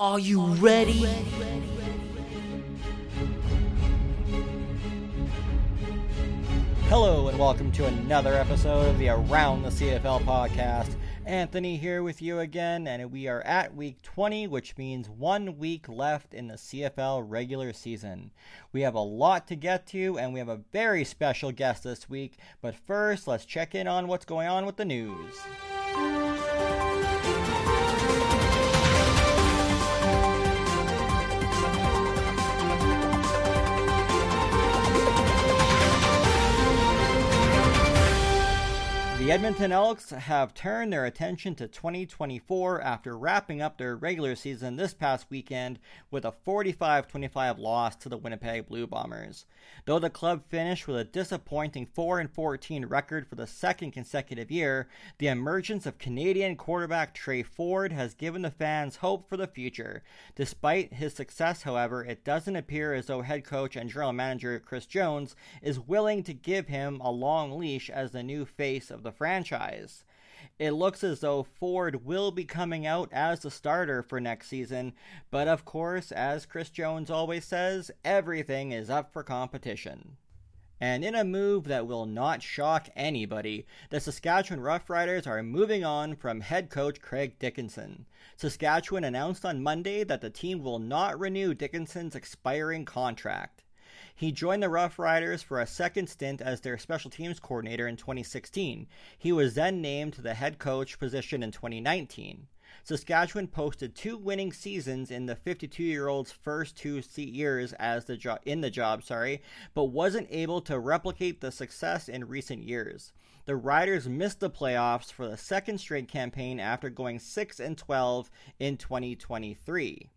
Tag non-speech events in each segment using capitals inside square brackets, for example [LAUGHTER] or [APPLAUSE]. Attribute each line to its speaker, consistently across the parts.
Speaker 1: Are you ready?
Speaker 2: Hello, and welcome to another episode of the Around the CFL podcast. Anthony here with you again, and we are at week 20, which means one week left in the CFL regular season. We have a lot to get to, and we have a very special guest this week, but first, let's check in on what's going on with the news. The Edmonton Elks have turned their attention to 2024 after wrapping up their regular season this past weekend with a 45 25 loss to the Winnipeg Blue Bombers. Though the club finished with a disappointing 4 14 record for the second consecutive year, the emergence of Canadian quarterback Tre Ford has given the fans hope for the future. Despite his success, however, it doesn't appear as though head coach and general manager Chris Jones is willing to give him a long leash as the new face of the franchise. It looks as though Ford will be coming out as the starter for next season, but of course, as Chris Jones always says, everything is up for competition. And in a move that will not shock anybody, the Saskatchewan Roughriders are moving on from head coach Craig Dickenson. Saskatchewan announced on Monday that the team will not renew Dickenson's expiring contract. He joined the Rough Riders for a second stint as their special teams coordinator in 2016. He was then named to the head coach position in 2019. Saskatchewan posted two winning seasons in the 52-year-old's first two years as the jo- in the job, sorry, but wasn't able to replicate the success in recent years. The Riders missed the playoffs for the second straight campaign after going 6 and 12 in 2023.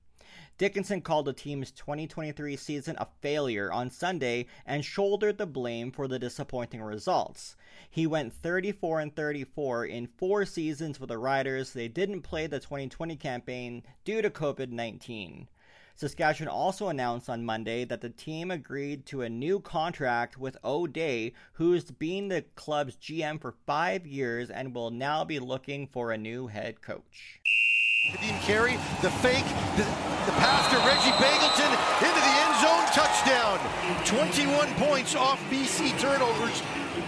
Speaker 2: Dickenson called the team's 2023 season a failure on Sunday and shouldered the blame for the disappointing results. He went 34 and 34 in four seasons with the Riders. They didn't play the 2020 campaign due to COVID 19. Saskatchewan also announced on Monday that the team agreed to a new contract with O'Day, who's been the club's GM for five years and will now be looking for a new head coach.
Speaker 3: Kadeem Carey, the fake, the, the pass to Reggie Begelton into the end zone, touchdown. 21 points off BC turnovers,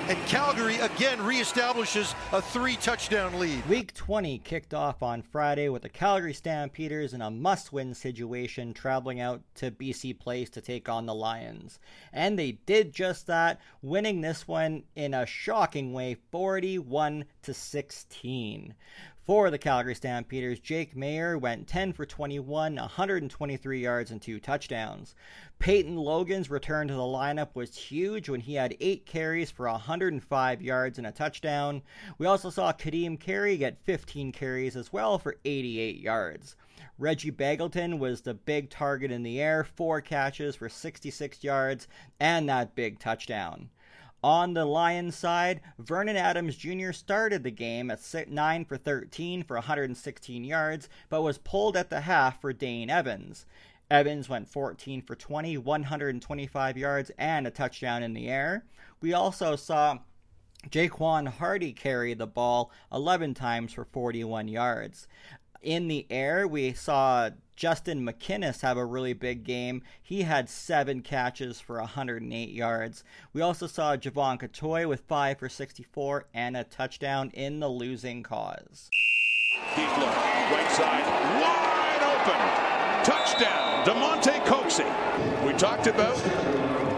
Speaker 3: and Calgary again reestablishes a three touchdown lead.
Speaker 2: Week 20 kicked off on Friday with the Calgary Stampeders in a must win situation, traveling out to BC Place to take on the Lions. And they did just that, winning this one in a shocking way 41 to 16. For the Calgary Stampeders, Jake Maier went 10 for 21, 123 yards, and two touchdowns. Peyton Logan's return to the lineup was huge when he had eight carries for 105 yards and a touchdown. We also saw Kadeem Carey get 15 carries as well for 88 yards. Reggie Begelton was the big target in the air, four catches for 66 yards, and that big touchdown. On the Lions side, Vernon Adams Jr. started the game at 9 for 13 for 116 yards, but was pulled at the half for Dane Evans. Evans went 14 for 20, 125 yards, and a touchdown in the air. We also saw Jaquan Hardy carry the ball 11 times for 41 yards. In the air, we saw Justin McInnis have a really big game. He had seven catches for 108 yards. We also saw Javon Cottoy with five for 64 and a touchdown in the losing cause.
Speaker 4: Look, right side, wide open. Touchdown, Damonte Coxie. We talked about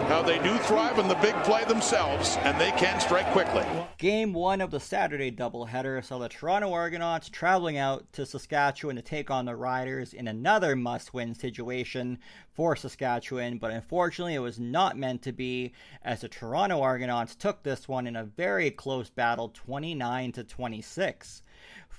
Speaker 4: how they do thrive on the big play themselves, and they can strike quickly.
Speaker 2: Game one of the Saturday doubleheader saw the Toronto Argonauts traveling out to Saskatchewan to take on the Riders in another must win situation for Saskatchewan, but unfortunately it was not meant to be as the Toronto Argonauts took this one in a very close battle 29 to 26.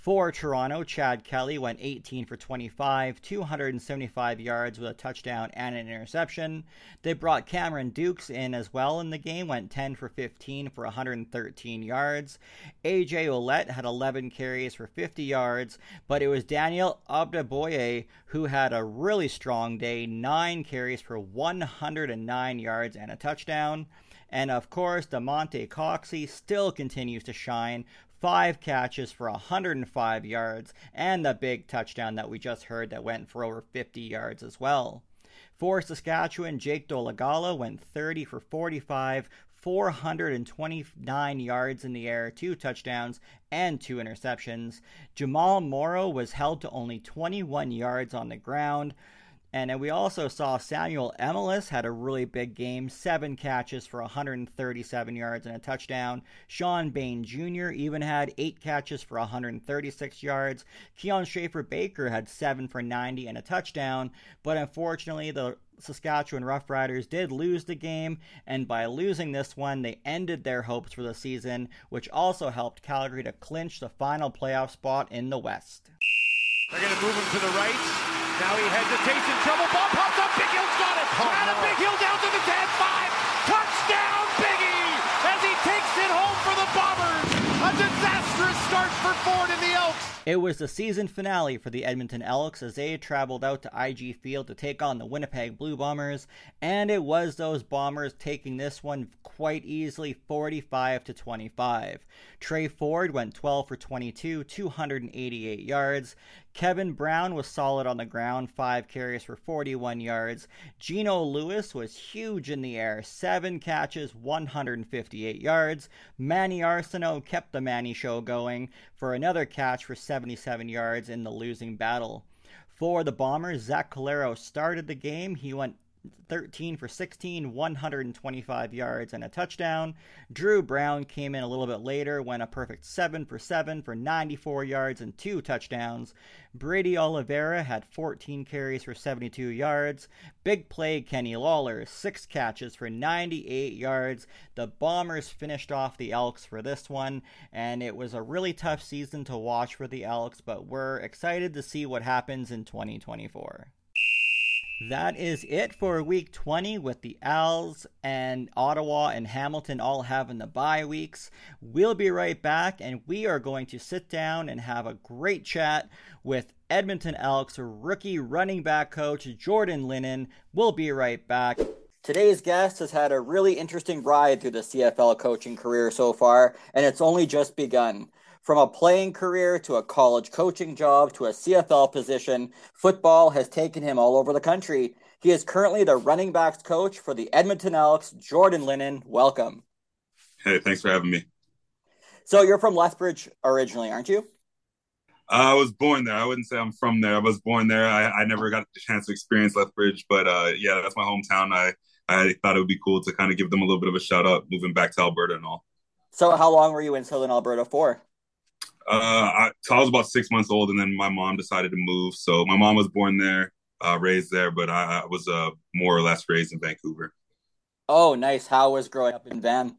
Speaker 2: For Toronto, Chad Kelly went 18 for 25, 275 yards with a touchdown and an interception. They brought Cameron Dukes in as well in the game, went 10 for 15 for 113 yards. AJ Ouellette had 11 carries for 50 yards, but it was Daniel Adeboboye who had a really strong day, 9 carries for 109 yards and a touchdown. And of course, Damonte Coxie still continues to shine. Five catches for 105 yards, and the big touchdown that we just heard that went for over 50 yards as well. For Saskatchewan, Jake Dolegala went 30 for 45, 429 yards in the air, two touchdowns, and two interceptions. Jamal Morrow was held to only 21 yards on the ground. And then we also saw Samuel Emilus had a really big game, seven catches for 137 yards and a touchdown. Shawn Bane Jr. even had eight catches for 136 yards. Kian Schaffer-Baker had seven for 90 and a touchdown. But unfortunately, the Saskatchewan Roughriders did lose the game, and by losing this one, they ended their hopes for the season, which also helped Calgary to clinch the final playoff spot in the West.
Speaker 3: They're going to move him to the right. Now he hesitates in trouble. Ball pops up. Bighill's got it. Oh, and a Bighill down to the 10 5. Touchdown, Biggie! As he takes it home for the Bombers. A disastrous start for Ford and the Elks.
Speaker 2: It was the season finale for the Edmonton Elks as they traveled out to IG Field to take on the Winnipeg Blue Bombers, and it was those Bombers taking this one quite easily 45 to 25. Tre Ford went 12 for 22, 288 yards. Kevin Brown was solid on the ground, five carries for 41 yards. Geno Lewis was huge in the air, seven catches, 158 yards. Manny Arceneaux kept the Manny show going for another catch for 77 yards in the losing battle. For the Bombers, Zach Collaros started the game. He went 13 for 16, 125 yards, and a touchdown. Dru Brown came in a little bit later, went a perfect 7 for 7 for 94 yards and two touchdowns. Brady Oliveira had 14 carries for 72 yards. Big play Kenny Lawler, 6 catches for 98 yards. The Bombers finished off the Elks for this one, and it was a really tough season to watch for the Elks, but we're excited to see what happens in 2024. That is it for week 20 with the Als and Ottawa and Hamilton all having the bye weeks. We'll be right back and we are going to sit down and have a great chat with Edmonton Elks rookie running back coach Jordan Linnen. We'll be right back. Today's guest has had a really interesting ride through the CFL coaching career so far, and it's only just begun. From a playing career to a college coaching job to a CFL position, football has taken him all over the country. He is currently the running backs coach for the Edmonton Elks. Jordan Linnen. welcome.
Speaker 1: Hey, thanks for having me.
Speaker 2: So you're from Lethbridge originally, aren't you?
Speaker 1: Uh, I was born there. I wouldn't say I'm from there. I was born there. I, I never got the chance to experience Lethbridge, but uh, yeah, that's my hometown. I I thought it would be cool to kind of give them a little bit of a shout out moving back to Alberta and all.
Speaker 2: So how long were you in Southern Alberta for?
Speaker 1: Uh, I, so I was about six months old, and then my mom decided to move. So my mom was born there, uh, raised there, but I, I was uh, more or less raised in Vancouver.
Speaker 2: Oh, nice. How was growing up in Van?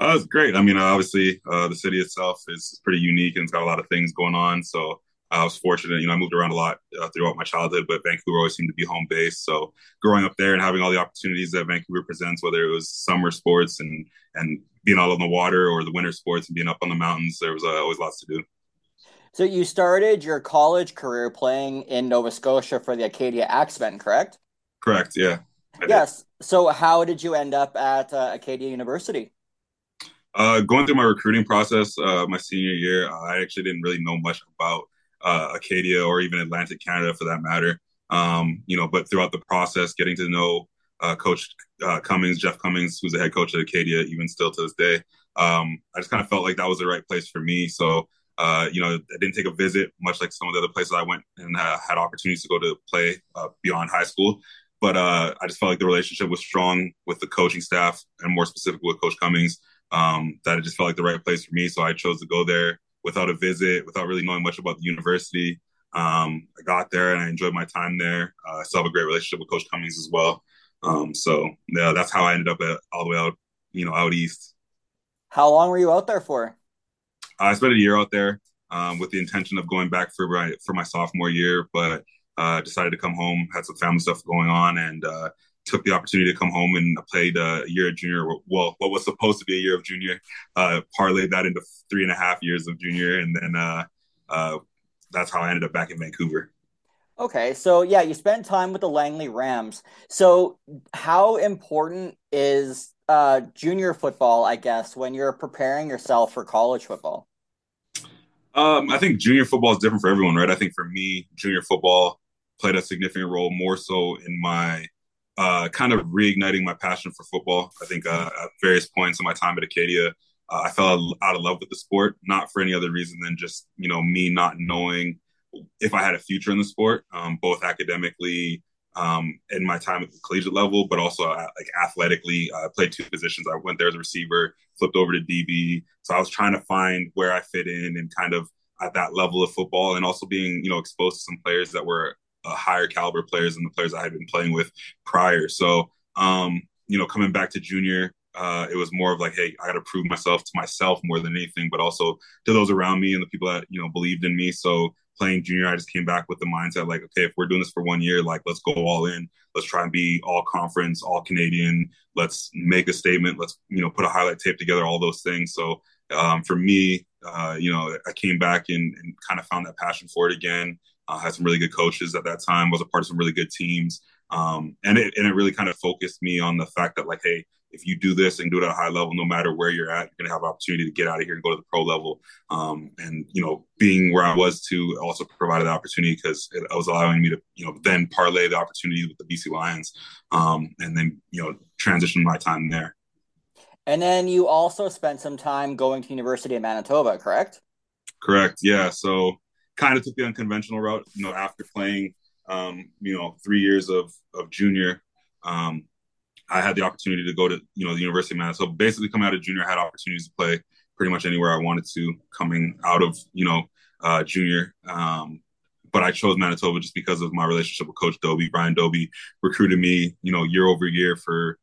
Speaker 1: Uh, it was great. I mean, obviously, uh, the city itself is pretty unique and it's got a lot of things going on. So I was fortunate. You know, I moved around a lot uh, throughout my childhood, but Vancouver always seemed to be home base. So growing up there and having all the opportunities that Vancouver presents, whether it was summer sports and and being out on the water or the winter sports and being up on the mountains, there was uh, always lots to do.
Speaker 2: So you started your college career playing in Nova Scotia for the Acadia Axemen, correct?
Speaker 1: Correct. Yeah.
Speaker 2: yes. So how did you end up at uh, Acadia University?
Speaker 1: Uh, going through my recruiting process, uh, my senior year, I actually didn't really know much about uh, Acadia or even Atlantic Canada for that matter. Um, you know, but throughout the process, getting to know uh, Coach uh, Cummings, Jeff Cummings, who's the head coach at Acadia, even still to this day, um, I just kind of felt like that was the right place for me. So, uh, you know, I didn't take a visit, much like some of the other places I went and had opportunities to go to play uh, beyond high school. But uh, I just felt like the relationship was strong with the coaching staff and more specifically with Coach Cummings. Um, that it just felt like the right place for me. So I chose to go there without a visit, without really knowing much about the university. Um, I got there and I enjoyed my time there. Uh, I still have a great relationship with Coach Cummings as well. Um, so yeah, that's how I ended up at, all the way out, you know, out east.
Speaker 2: How long were you out there for?
Speaker 1: I spent a year out there um, with the intention of going back for my for my sophomore year, but uh, decided to come home. Had some family stuff going on, and uh, took the opportunity to come home and played a year of junior. Well, what was supposed to be a year of junior, uh, parlayed that into three and a half years of junior, and then uh, uh, that's how I ended up back in Vancouver.
Speaker 2: Okay, so yeah, you spent time with the Langley Rams. So, how important is uh, junior football, I guess, when you're preparing yourself for college football?
Speaker 1: Um, I think junior football is different for everyone, right? I think for me, junior football played a significant role more so in my uh, kind of reigniting my passion for football. I think uh, at various points in my time at Acadia, uh, I fell out of love with the sport, not for any other reason than just you know me not knowing if I had a future in the sport, um, both academically um, in my time at the collegiate level, but also uh, like athletically. I played two positions. I went there as a receiver, flipped over to DB. So I was trying to find where I fit in and kind of at that level of football, and also being you know exposed to some players that were uh, higher caliber players than the players I had been playing with prior. So um, you know, coming back to junior, uh, it was more of like, hey, I got to prove myself to myself more than anything, but also to those around me and the people that you know believed in me. So playing junior, I just came back with the mindset like, okay, if we're doing this for one year, like let's go all in. Let's try and be all conference, all Canadian. Let's make a statement. Let's you know put a highlight tape together, all those things. So um, for me, uh, you know, I came back and, and kind of found that passion for it again. Uh, had some really good coaches at that time. Was a part of some really good teams, um, and it and it really kind of focused me on the fact that like, hey, if you do this and do it at a high level, no matter where you're at, you're gonna have opportunity to get out of here and go to the pro level. Um, and you know, being where I was to also provided the opportunity because it was allowing me to you know then parlay the opportunity with the BC Lions, um, and then you know transition my time there.
Speaker 2: And then you also spent some time going to University of Manitoba, correct?
Speaker 1: Correct. Yeah. So kind of took the unconventional route. You know, after playing, um, you know, three years of of junior, um, I had the opportunity to go to you know the University of Manitoba. Basically, coming out of junior, I had opportunities to play pretty much anywhere I wanted to. Coming out of you know uh, junior, um, but I chose Manitoba just because of my relationship with Coach Dobie. Brian Dobie recruited me, you know, year over year for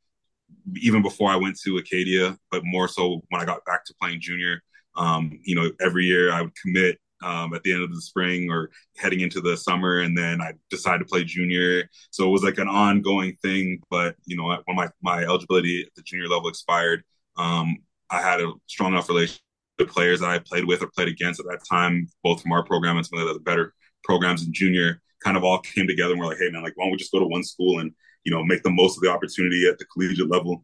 Speaker 1: even before I went to Acadia, but more so when I got back to playing junior. Um, you know, every year I would commit um, at the end of the spring or heading into the summer, and then I decided to play junior. So it was like an ongoing thing. But you know, when my my eligibility at the junior level expired, um, I had a strong enough relationship with players that I played with or played against at that time, both from our program and some of the better programs in junior. Kind of all came together, and we're like, hey man, like why don't we just go to one school and you know make the most of the opportunity at the collegiate level.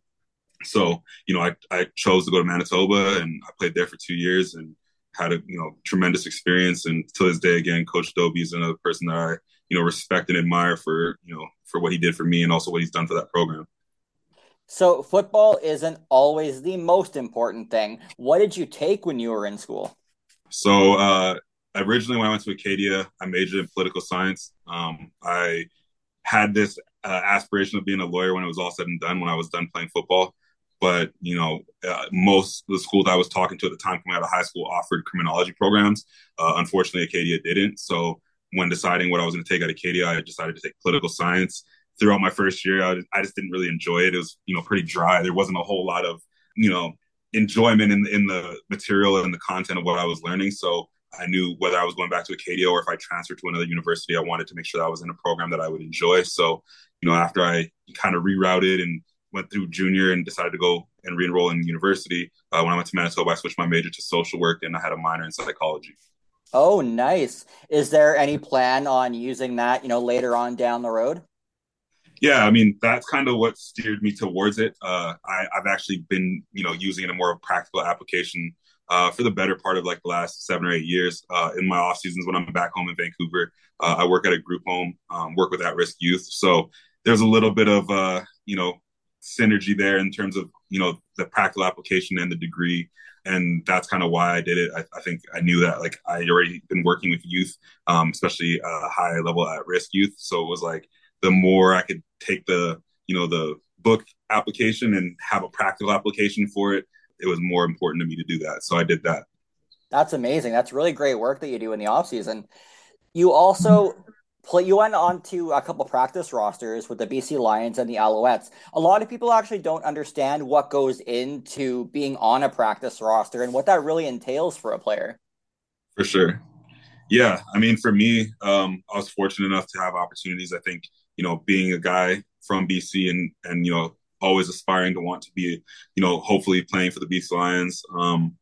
Speaker 1: So you know, I I chose to go to Manitoba, and I played there for two years, and had a you know tremendous experience. And to this day, again, Coach Dobie is another person that I you know respect and admire for you know for what he did for me and also what he's done for that program.
Speaker 2: So football isn't always the most important thing. What did you take when you were in school?
Speaker 1: So uh, originally, when I went to Acadia, I majored in political science. Um, I had this uh, aspiration of being a lawyer when it was all said and done. When I was done playing football, but you know, uh, most the schools I was talking to at the time coming out of high school offered criminology programs. Uh, unfortunately, Acadia didn't. So when deciding what I was going to take at Acadia, I decided to take political science. Throughout my first year, I, I just didn't really enjoy it. It was you know pretty dry. There wasn't a whole lot of you know enjoyment in in the material and the content of what I was learning. So I knew whether I was going back to Acadia or if I transferred to another university, I wanted to make sure that I was in a program that I would enjoy. So, you know, after I kind of rerouted and went through junior and decided to go and re-enroll in university. Uh, when I went to Manitoba, I switched my major to social work and I had a minor in psychology.
Speaker 2: Oh, nice. Is there any plan on using that, you know, later on down the road?
Speaker 1: Yeah, I mean that's kind of what steered me towards it. Uh, I, have actually been, you know, using it in a more practical application uh, for the better part of like the last seven or eight years. Uh, in my off seasons, when I'm back home in Vancouver, uh, I work at a group home, um, work with at-risk youth. So there's a little bit of, uh, you know, synergy there in terms of you know the practical application and the degree and that's kind of why I did it. I, I, think I knew that like I had already been working with youth, um, especially uh, high level at risk youth. So it was like the more I could take the you know the book application and have a practical application for it, it was more important to me to do that. So I did that.
Speaker 2: That's amazing. That's really great work that you do in the off season. You also play you went on to a couple practice rosters with the BC Lions and the Alouettes. A lot of people actually don't understand what goes into being on a practice roster and what that really entails for a player.
Speaker 1: For sure. Yeah, I mean, for me, um, I was fortunate enough to have opportunities. I think you know, being a guy from BC and and you know, always aspiring to want to be, you know, hopefully playing for the BC Lions. Um,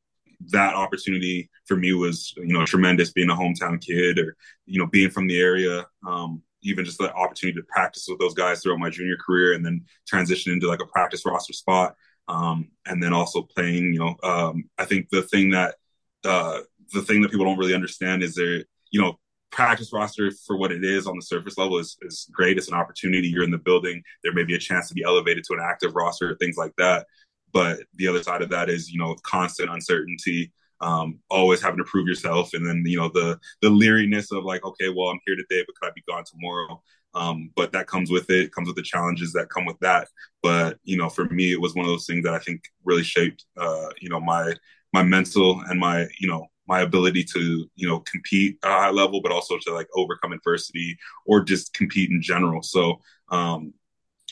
Speaker 1: that opportunity for me was you know tremendous being a hometown kid or you know being from the area um, even just the opportunity to practice with those guys throughout my junior career and then transition into like a practice roster spot um, and then also playing you know um, i think the thing that uh, the thing that people don't really understand is there, you know, practice roster for what it is on the surface level is, is great. It's an opportunity. You're in the building. There may be a chance to be elevated to an active roster, things like that. But the other side of that is, you know, constant uncertainty, um, always having to prove yourself, and then you know the the leeriness of like, okay, well, I'm here today, but could I be gone tomorrow? Um, but that comes with it. Comes with the challenges that come with that. But you know, for me, it was one of those things that I think really shaped, uh, you know, my my mental and my you know my ability to you know compete at a high level, but also to like overcome adversity or just compete in general. So um,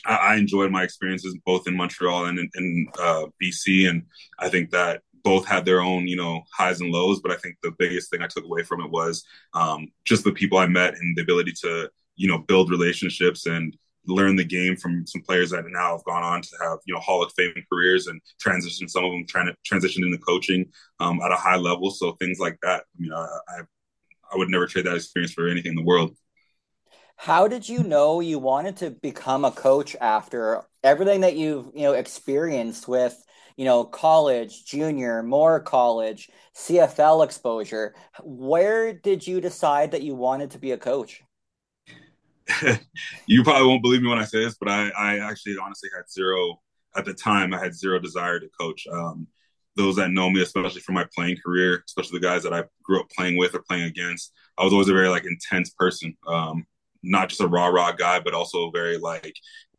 Speaker 1: I, I enjoyed my experiences both in Montreal and in, in uh, BC, and I think that both had their own, you know, highs and lows. But I think the biggest thing I took away from it was um, just the people I met and the ability to, you know, build relationships and learn the game from some players that now have gone on to have, you know, Hall of Fame careers and transition. Some of them trying to transition into coaching um, at a high level. So things like that. Mean, I, I, I would never trade that experience for anything in the world.
Speaker 2: How did you know you wanted to become a coach after everything that you've you know experienced with you know college, junior, more college, CFL exposure? Where did you decide that you wanted to be a coach? [LAUGHS]
Speaker 1: you probably won't believe me when I say this, but I, I actually honestly had zero at the time. I had zero desire to coach. Um, those that know me, especially from my playing career, especially the guys that I grew up playing with or playing against, I was always a very like intense person. Um, not just a rah rah guy, but also very like,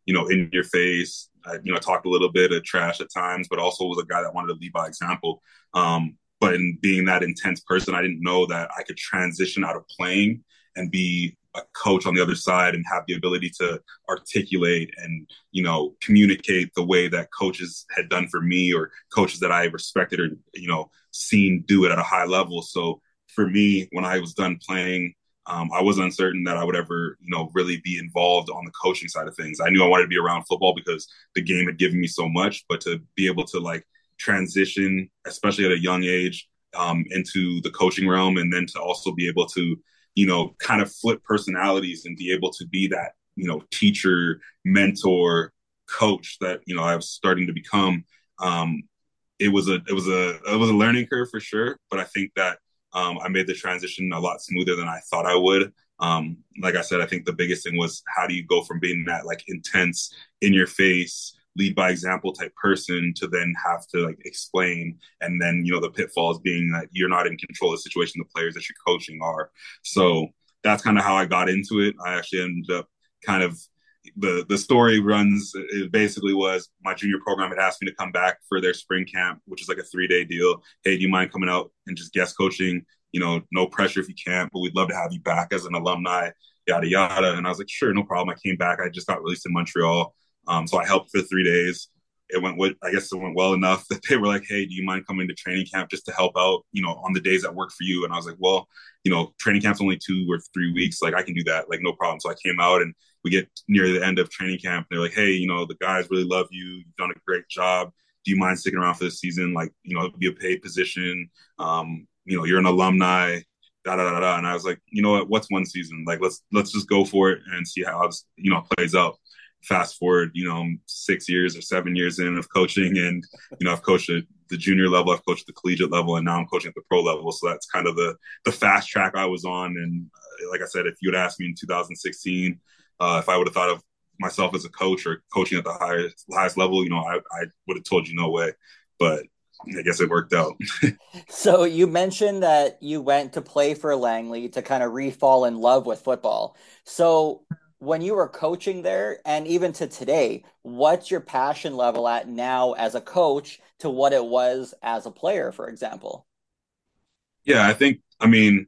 Speaker 1: you know, in your face. I, you know, talked a little bit of trash at times, but also was a guy that wanted to lead by example. Um, but in being that intense person, I didn't know that I could transition out of playing and be a coach on the other side and have the ability to articulate and you know communicate the way that coaches had done for me or coaches that I respected or you know seen do it at a high level. So for me, when I was done playing, um, I was uncertain that I would ever, you know, really be involved on the coaching side of things. I knew I wanted to be around football because the game had given me so much, but to be able to like transition, especially at a young age, um, into the coaching realm, and then to also be able to, you know, kind of flip personalities and be able to be that, you know, teacher, mentor, coach that you know I was starting to become. Um, it was a it was a it was a learning curve for sure, but I think that um, I made the transition a lot smoother than I thought I would. Um, like I said, I think the biggest thing was how do you go from being that like intense, in your face, lead by example type person to then have to like explain and then you know the pitfalls being that you're not in control of the situation the players that you're coaching are so that's kind of how i got into it i actually ended up kind of the the story runs it basically was my junior program had asked me to come back for their spring camp, which is like a three day deal. Hey, do you mind coming out and just guest coaching? You know, no pressure if you can't, but we'd love to have you back as an alumni, yada yada. And I was like, sure, no problem. I came back. I just got released in Montreal, um, so I helped for three days. It went, I guess, it went well enough [LAUGHS] that they were like, "Hey, do you mind coming to training camp just to help out? You know, on the days that work for you?" And I was like, "Well, you know, training camp's only two or three weeks. Like, I can do that. Like, no problem." So I came out and we get near the end of training camp. they're like, hey, you know, the guys really love you. You've done a great job. Do you mind sticking around for the season? Like, you know, it'll be a paid position. Um, you know, you're an alumni. Da, da da da. And I was like, you know what? What's one season? Like, let's let's just go for it and see how it's you know plays out. Fast forward, you know, I'm six years or seven years in of coaching, and you know, I've coached at the junior level, I've coached at the collegiate level, and now I'm coaching at the pro level. So that's kind of the the fast track I was on. And uh, like I said, if you would asked me in 2016 uh, if I would have thought of myself as a coach or coaching at the highest highest level, you know, I, I would have told you no way. But I guess it worked out. [LAUGHS]
Speaker 2: so you mentioned that you went to play for Langley to kind of refall in love with football. So when you were coaching there and even to today, what's your passion level at now as a coach to what it was as a player, for example?
Speaker 1: Yeah, I think I mean,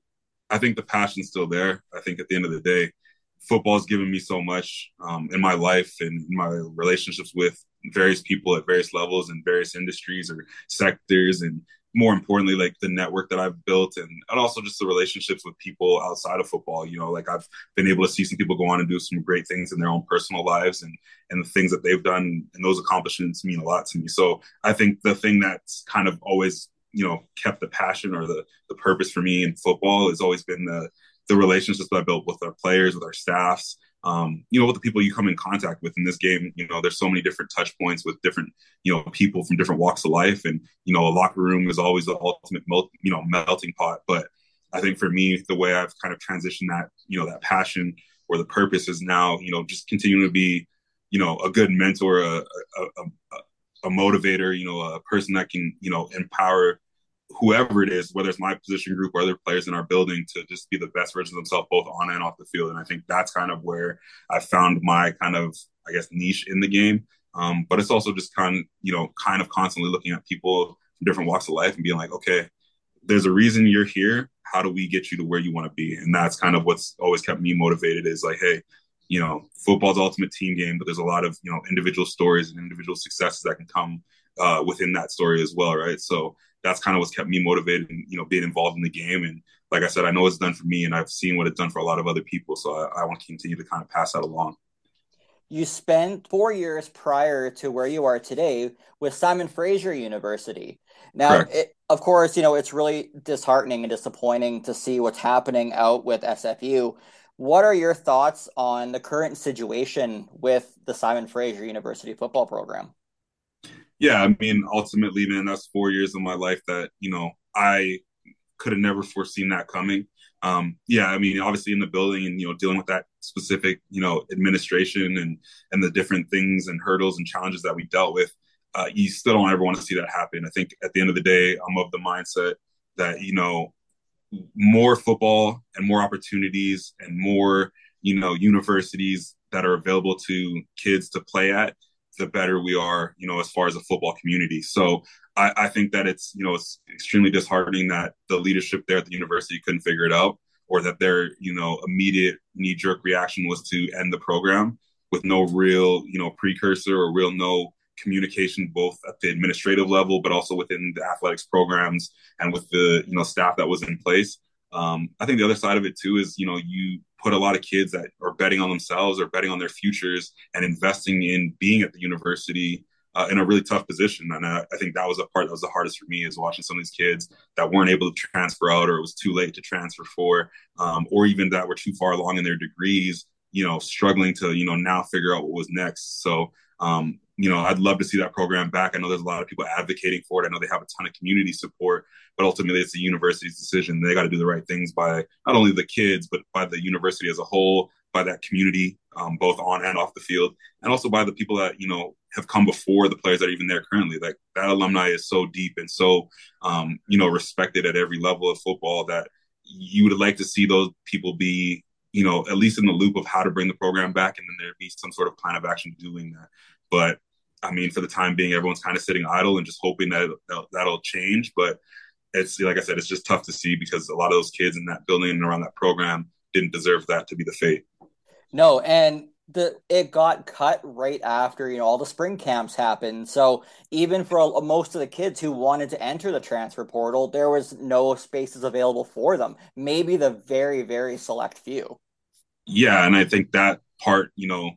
Speaker 1: I think the passion's still there. I think at the end of the day, football's given me so much um, in my life and my relationships with various people at various levels and various industries or sectors and more importantly like the network that i've built and, and also just the relationships with people outside of football you know like i've been able to see some people go on and do some great things in their own personal lives and and the things that they've done and those accomplishments mean a lot to me. So i think the thing that's kind of always you know kept the passion or the the purpose for me in football has always been the the relationships that I built with our players, with our staffs, um, you know, with the people you come in contact with in this game. You know, there's so many different touch points with different, you know, people from different walks of life, and you know, a locker room is always the ultimate, melt, you know, melting pot. But I think for me, the way I've kind of transitioned that, you know, that passion or the purpose is now, you know, just continuing to be, you know, a good mentor, a, a, a, a motivator, you know, a person that can, you know, empower whoever it is, whether it's my position group or other players in our building, to just be the best version of themselves, both on and off the field. And I think that's kind of where I found my kind of, I guess, niche in the game. Um, but it's also just kind of, you know, kind of constantly looking at people from different walks of life and being like, okay, there's a reason you're here. How do we get you to where you want to be? And that's kind of what's always kept me motivated is like, hey, you know, football's ultimate team game, but there's a lot of, you know, individual stories and individual successes that can come uh, within that story as well, right? So that's kind of what's kept me motivated and, you know, being involved in the game. And like I said, I know it's done for me and I've seen what it's done for a lot of other people. So I, I want to continue to kind of pass that along.
Speaker 2: You spent four years prior to where you are today with Simon Fraser University. Now, it, of course, you know, it's really disheartening and disappointing to see what's happening out with SFU. What are your thoughts on the current situation with the Simon Fraser University football program?
Speaker 1: Yeah, I mean, ultimately, man, that's four years of my life that, you know, I could have never foreseen that coming. Um, yeah, I mean, obviously in the building and, you know, dealing with that specific, you know, administration and, and the different things and hurdles and challenges that we dealt with, uh, you still don't ever want to see that happen. I think at the end of the day, I'm of the mindset that, you know, more football and more opportunities and more, you know, universities that are available to kids to play at, the better we are, you know, as far as a football community. So I, I think that it's, you know, it's extremely disheartening that the leadership there at the university couldn't figure it out or that their, you know, immediate knee jerk reaction was to end the program with no real, you know, precursor or real no communication both at the administrative level but also within the athletics programs and with the you know staff that was in place um, i think the other side of it too is you know you put a lot of kids that are betting on themselves or betting on their futures and investing in being at the university uh, in a really tough position. And I, I, think that was a part that was the hardest for me is watching some of these kids that weren't able to transfer out or it was too late to transfer for, um, or even that were too far along in their degrees, you know, struggling to, you know, now figure out what was next. So um, you know, I'd love to see that program back. I know there's a lot of people advocating for it. I know they have a ton of community support, but ultimately it's the university's decision. They got to do the right things by not only the kids, but by the university as a whole, by that community, um, both on and off the field, and also by the people that, you know, have come before the players that are even there currently. Like that alumni is so deep and so, um, you know, respected at every level of football that you would like to see those people be you know, at least in the loop of how to bring the program back, and then there'd be some sort of plan of action doing that. But I mean, for the time being, everyone's kind of sitting idle and just hoping that that'll change. But it's like I said, it's just tough to see because a lot of those kids in that building and around that program didn't deserve that to be the fate.
Speaker 2: No, and the it got cut right after you know all the spring camps happened. So even for most of the kids who wanted to enter the transfer portal, there was no spaces available for them. Maybe the very very select few.
Speaker 1: Yeah, and I think that part, you know,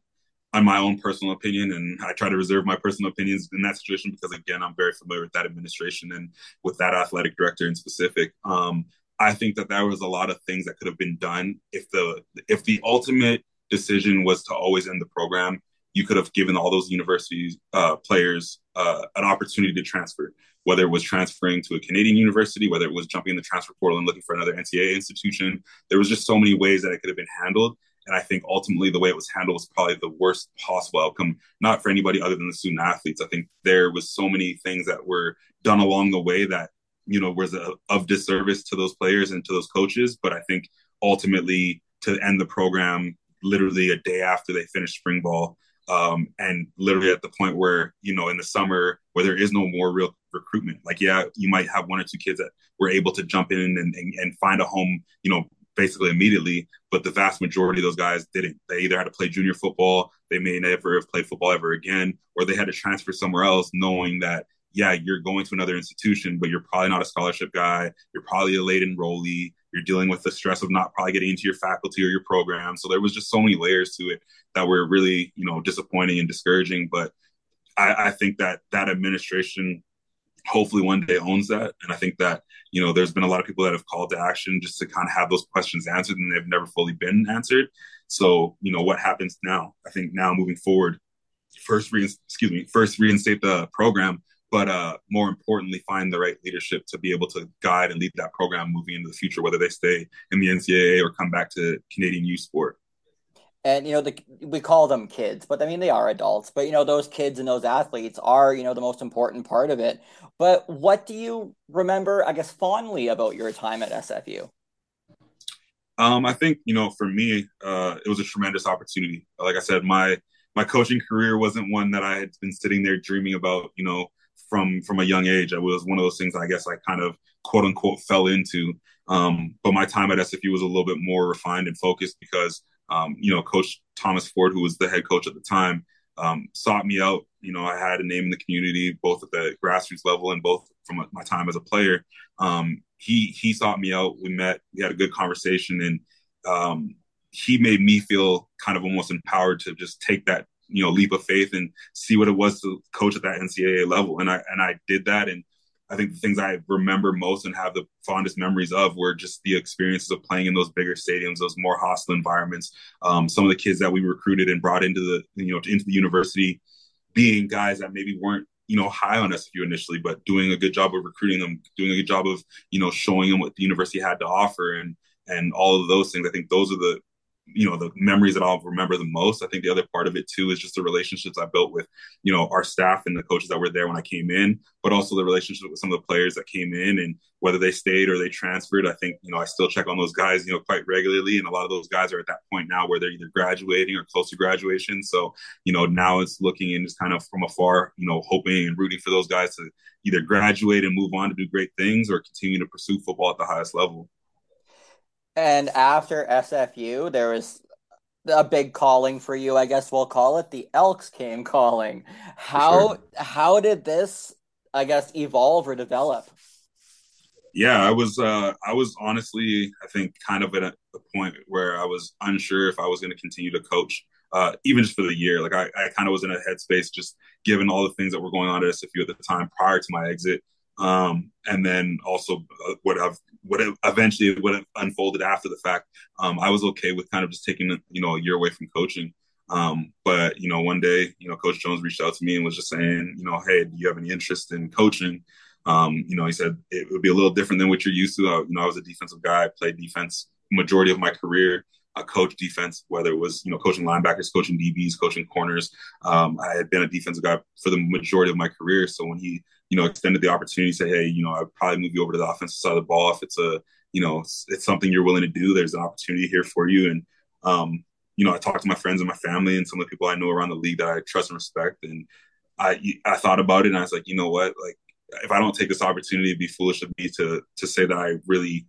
Speaker 1: on my own personal opinion, and I try to reserve my personal opinions in that situation because, again, I'm very familiar with that administration and with that athletic director in specific. Um, I think that there was a lot of things that could have been done if the if the ultimate decision was to always end the program. You could have given all those university uh, players uh, an opportunity to transfer, whether it was transferring to a Canadian university, whether it was jumping in the transfer portal and looking for another NCAA institution. There was just so many ways that it could have been handled. And I think ultimately the way it was handled was probably the worst possible outcome, not for anybody other than the student athletes. I think there was so many things that were done along the way that, you know, was a, of disservice to those players and to those coaches. But I think ultimately to end the program literally a day after they finished spring ball, um, and literally at the point where you know in the summer where there is no more real recruitment like yeah you might have one or two kids that were able to jump in and, and, and find a home you know basically immediately, but the vast majority of those guys didn't. They either had to play junior football, they may never have played football ever again, or they had to transfer somewhere else, knowing that yeah, you're going to another institution, but you're probably not a scholarship guy. You're probably a late enrollee. You're dealing with the stress of not probably getting into your faculty or your program. So there was just so many layers to it that were really, you know, disappointing and discouraging. But I, I think that that administration hopefully one day owns that. And I think that, you know, there's been a lot of people that have called to action just to kind of have those questions answered and they've never fully been answered. So, you know, what happens now? I think now moving forward, first, re- excuse me, first reinstate the program, but uh, more importantly, find the right leadership to be able to guide and lead that program moving into the future, whether they stay in the NCAA or come back to Canadian youth sport.
Speaker 2: And you know, the, we call them kids, but I mean they are adults. But you know, those kids and those athletes are you know the most important part of it. But what do you remember, I guess, fondly about your time at SFU?
Speaker 1: Um, I think you know, for me, uh, it was a tremendous opportunity. Like I said, my my coaching career wasn't one that I had been sitting there dreaming about. You know, from from a young age. It was one of those things I guess I kind of quote unquote fell into. Um, but my time at SFU was a little bit more refined and focused because um, you know Coach Thomas Ford, who was the head coach at the time, um, sought me out. You know, I had a name in the community, both at the grassroots level and both from my time as a player. Um, he he sought me out. We met. We had a good conversation, and um, he made me feel kind of almost empowered to just take that you know leap of faith and see what it was to coach at that NCAA level. And I and I did that. And I think the things I remember most and have the fondest memories of were just the experiences of playing in those bigger stadiums, those more hostile environments. Um, some of the kids that we recruited and brought into the you know into the university, being guys that maybe weren't you know high on SFU initially, but doing a good job of recruiting them, doing a good job of you know showing them what the university had to offer and and all of those things. I think those are the you know the memories that I'll remember the most. I think the other part of it too is just the relationships I built with you know our staff and the coaches that were there when I came in, but also the relationship with some of the players that came in and whether they stayed or they transferred. I think you know I still check on those guys you know quite regularly, and a lot of those guys are at that point now where they're either graduating or close to graduation. So you know now it's looking and just kind of from afar, you know, hoping and rooting for those guys to either graduate and move on to do great things or continue to pursue football at the highest level.
Speaker 2: And after SFU, there was a big calling for you. I guess we'll call it the Elks came calling. How sure. how did this, I guess, evolve or develop?
Speaker 1: Yeah, I was uh, I was honestly, I think, kind of at a, a point where I was unsure if I was going to continue to coach. Uh, even just for the year. Like I, I kind of was in a headspace, just given all the things that were going on at SFU at the time prior to my exit um, and then also uh, what I've what eventually would have unfolded after the fact. Um, I was okay with kind of just taking you know a year away from coaching. Um, but you know, one day, you know, Coach Jones reached out to me and was just saying, you know, hey, do you have any interest in coaching? Um, you know, he said it would be a little different than what you're used to. I, you know, I was a defensive guy, I played defense majority of my career. I coached defense, whether it was you know coaching linebackers, coaching DBs, coaching corners. Um, I had been a defensive guy for the majority of my career. So when he you know, extended the opportunity, say, hey, you know, I'd probably move you over to the offensive side of the ball if it's a, you know, it's, it's something you're willing to do. There's an opportunity here for you. And, um, you know, I talked to my friends and my family and some of the people I know around the league that I trust and respect. And I, I thought about it and I was like, you know what, like, if I don't take this opportunity, it'd be foolish of me to to say that I really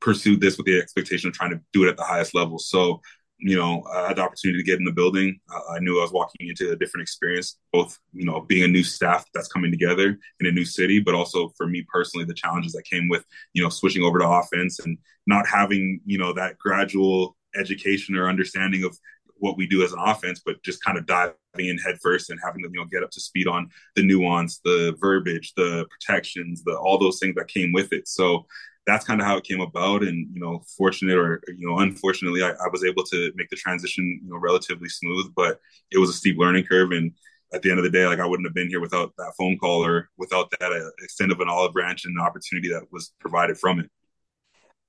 Speaker 1: pursued this with the expectation of trying to do it at the highest level. So you know, I had the opportunity to get in the building. Uh, I knew I was walking into a different experience, both, you know, being a new staff that's coming together in a new city, but also for me personally, the challenges that came with, you know, switching over to offense and not having, you know, that gradual education or understanding of what we do as an offense, but just kind of diving in head first and having to, you know, get up to speed on the nuance, the verbiage, the protections, the all those things that came with it. So that's kind of how it came about. And, you know, fortunate or, you know, unfortunately, I, I, was able to make the transition, you know, relatively smooth, but it was a steep learning curve. And at the end of the day, like I wouldn't have been here without that phone call or without that uh, extent of an olive branch and the opportunity that was provided from it.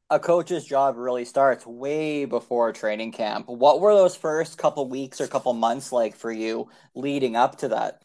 Speaker 2: A coach's job really starts way before training camp. What were those first couple weeks or couple months like for you leading up to that?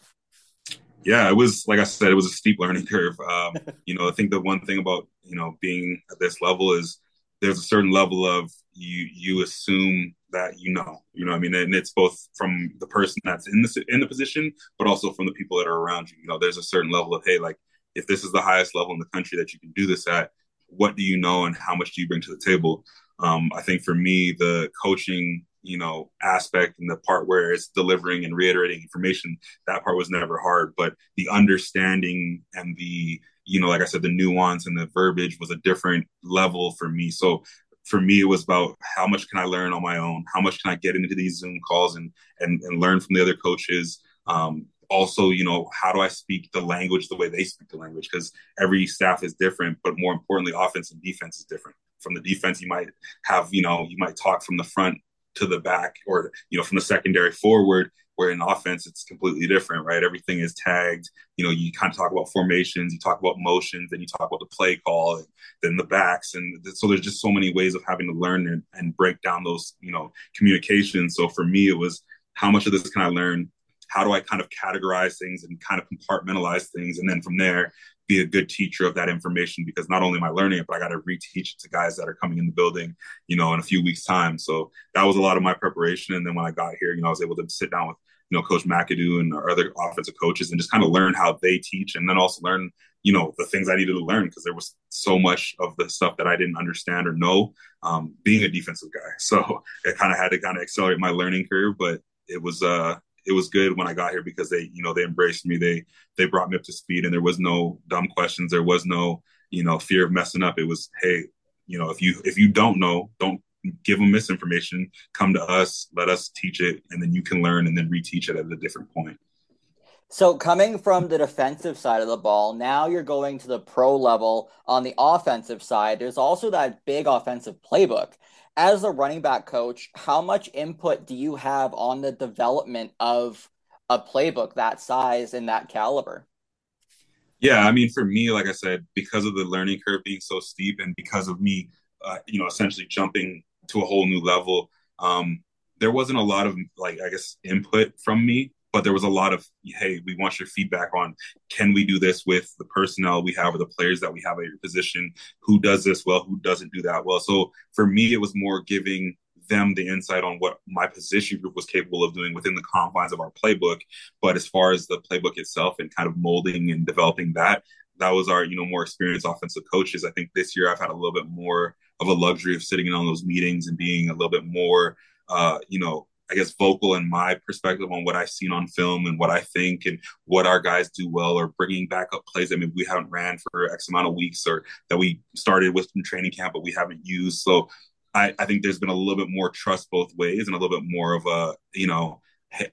Speaker 1: yeah, it was like I said, it was a steep learning [LAUGHS] curve. Um, you know, I think the one thing about you know being at this level is there's a certain level of you you assume that you know, you know, I mean, and it's both from the person that's in the in the position, but also from the people that are around you. You know, there's a certain level of hey, like if this is the highest level in the country that you can do this at, what do you know and how much do you bring to the table? Um, I think for me, the coaching you know aspect and the part where it's delivering and reiterating information that part was never hard but the understanding and the you know like i said the nuance and the verbiage was a different level for me. So for me it was about how much can i learn on my own? How much can i get into these zoom calls and and, and learn from the other coaches? Um, also you know how do i speak the language the way they speak the language? Because every staff is different but more importantly offense and defense is different. From the defense you might have you know you might talk from the front to the back or you know from the secondary forward where in offense it's completely different right? Everything is tagged. You know you kind of talk about formations you talk about motions and you talk about the play call and then the backs and so there's just so many ways of having to learn and, and break down those you know communications. So for me it was how much of this can i learn? How do i kind of categorize things and kind of compartmentalize things? And then from there be a good teacher of that information because not only am I learning it, but I got to reteach it to guys that are coming in the building, you know, in a few weeks' time. So that was a lot of my preparation. And then when I got here, you know, I was able to sit down with, you know, Coach McAdoo and our other offensive coaches and just kind of learn how they teach and then also learn, you know, the things I needed to learn because there was so much of the stuff that I didn't understand or know um, being a defensive guy. [LAUGHS] So I kind of had to kind of accelerate my learning curve, but it was, uh, it was good when I got here because they, you know, they embraced me. They they brought me up to speed, and there was no dumb questions. There was no, you know, fear of messing up. It was, hey, you know, if you if you don't know, don't give them misinformation. Come to us, let us teach it, and then you can learn and then reteach it at a different point.
Speaker 2: So, coming from the defensive side of the ball, now you're going to the pro level on the offensive side. There's also that big offensive playbook as a running back coach, how much input do you have on the development of a playbook that size and that caliber?
Speaker 1: Yeah, I mean, for me, like I said, because of the learning curve being so steep, and because of me, uh, you know, essentially jumping to a whole new level, um, there wasn't a lot of like I guess input from me but there was a lot of hey we want your feedback on can we do this with the personnel we have or the players that we have at your position? Who does this well? Who doesn't do that well? So for me it was more giving them the insight on what my position group was capable of doing within the confines of our playbook. But as far as the playbook itself and kind of molding and developing that that was our you know more experienced offensive coaches. I think this year i've had a little bit more of a luxury of sitting in on those meetings and being a little bit more uh, you know I guess, vocal in my perspective on what I've seen on film and what I think and what our guys do well, or bringing back up plays that maybe we haven't ran for X amount of weeks, or that we started with in training camp but we haven't used. So I, I think there's been a little bit more trust both ways and a little bit more of a you know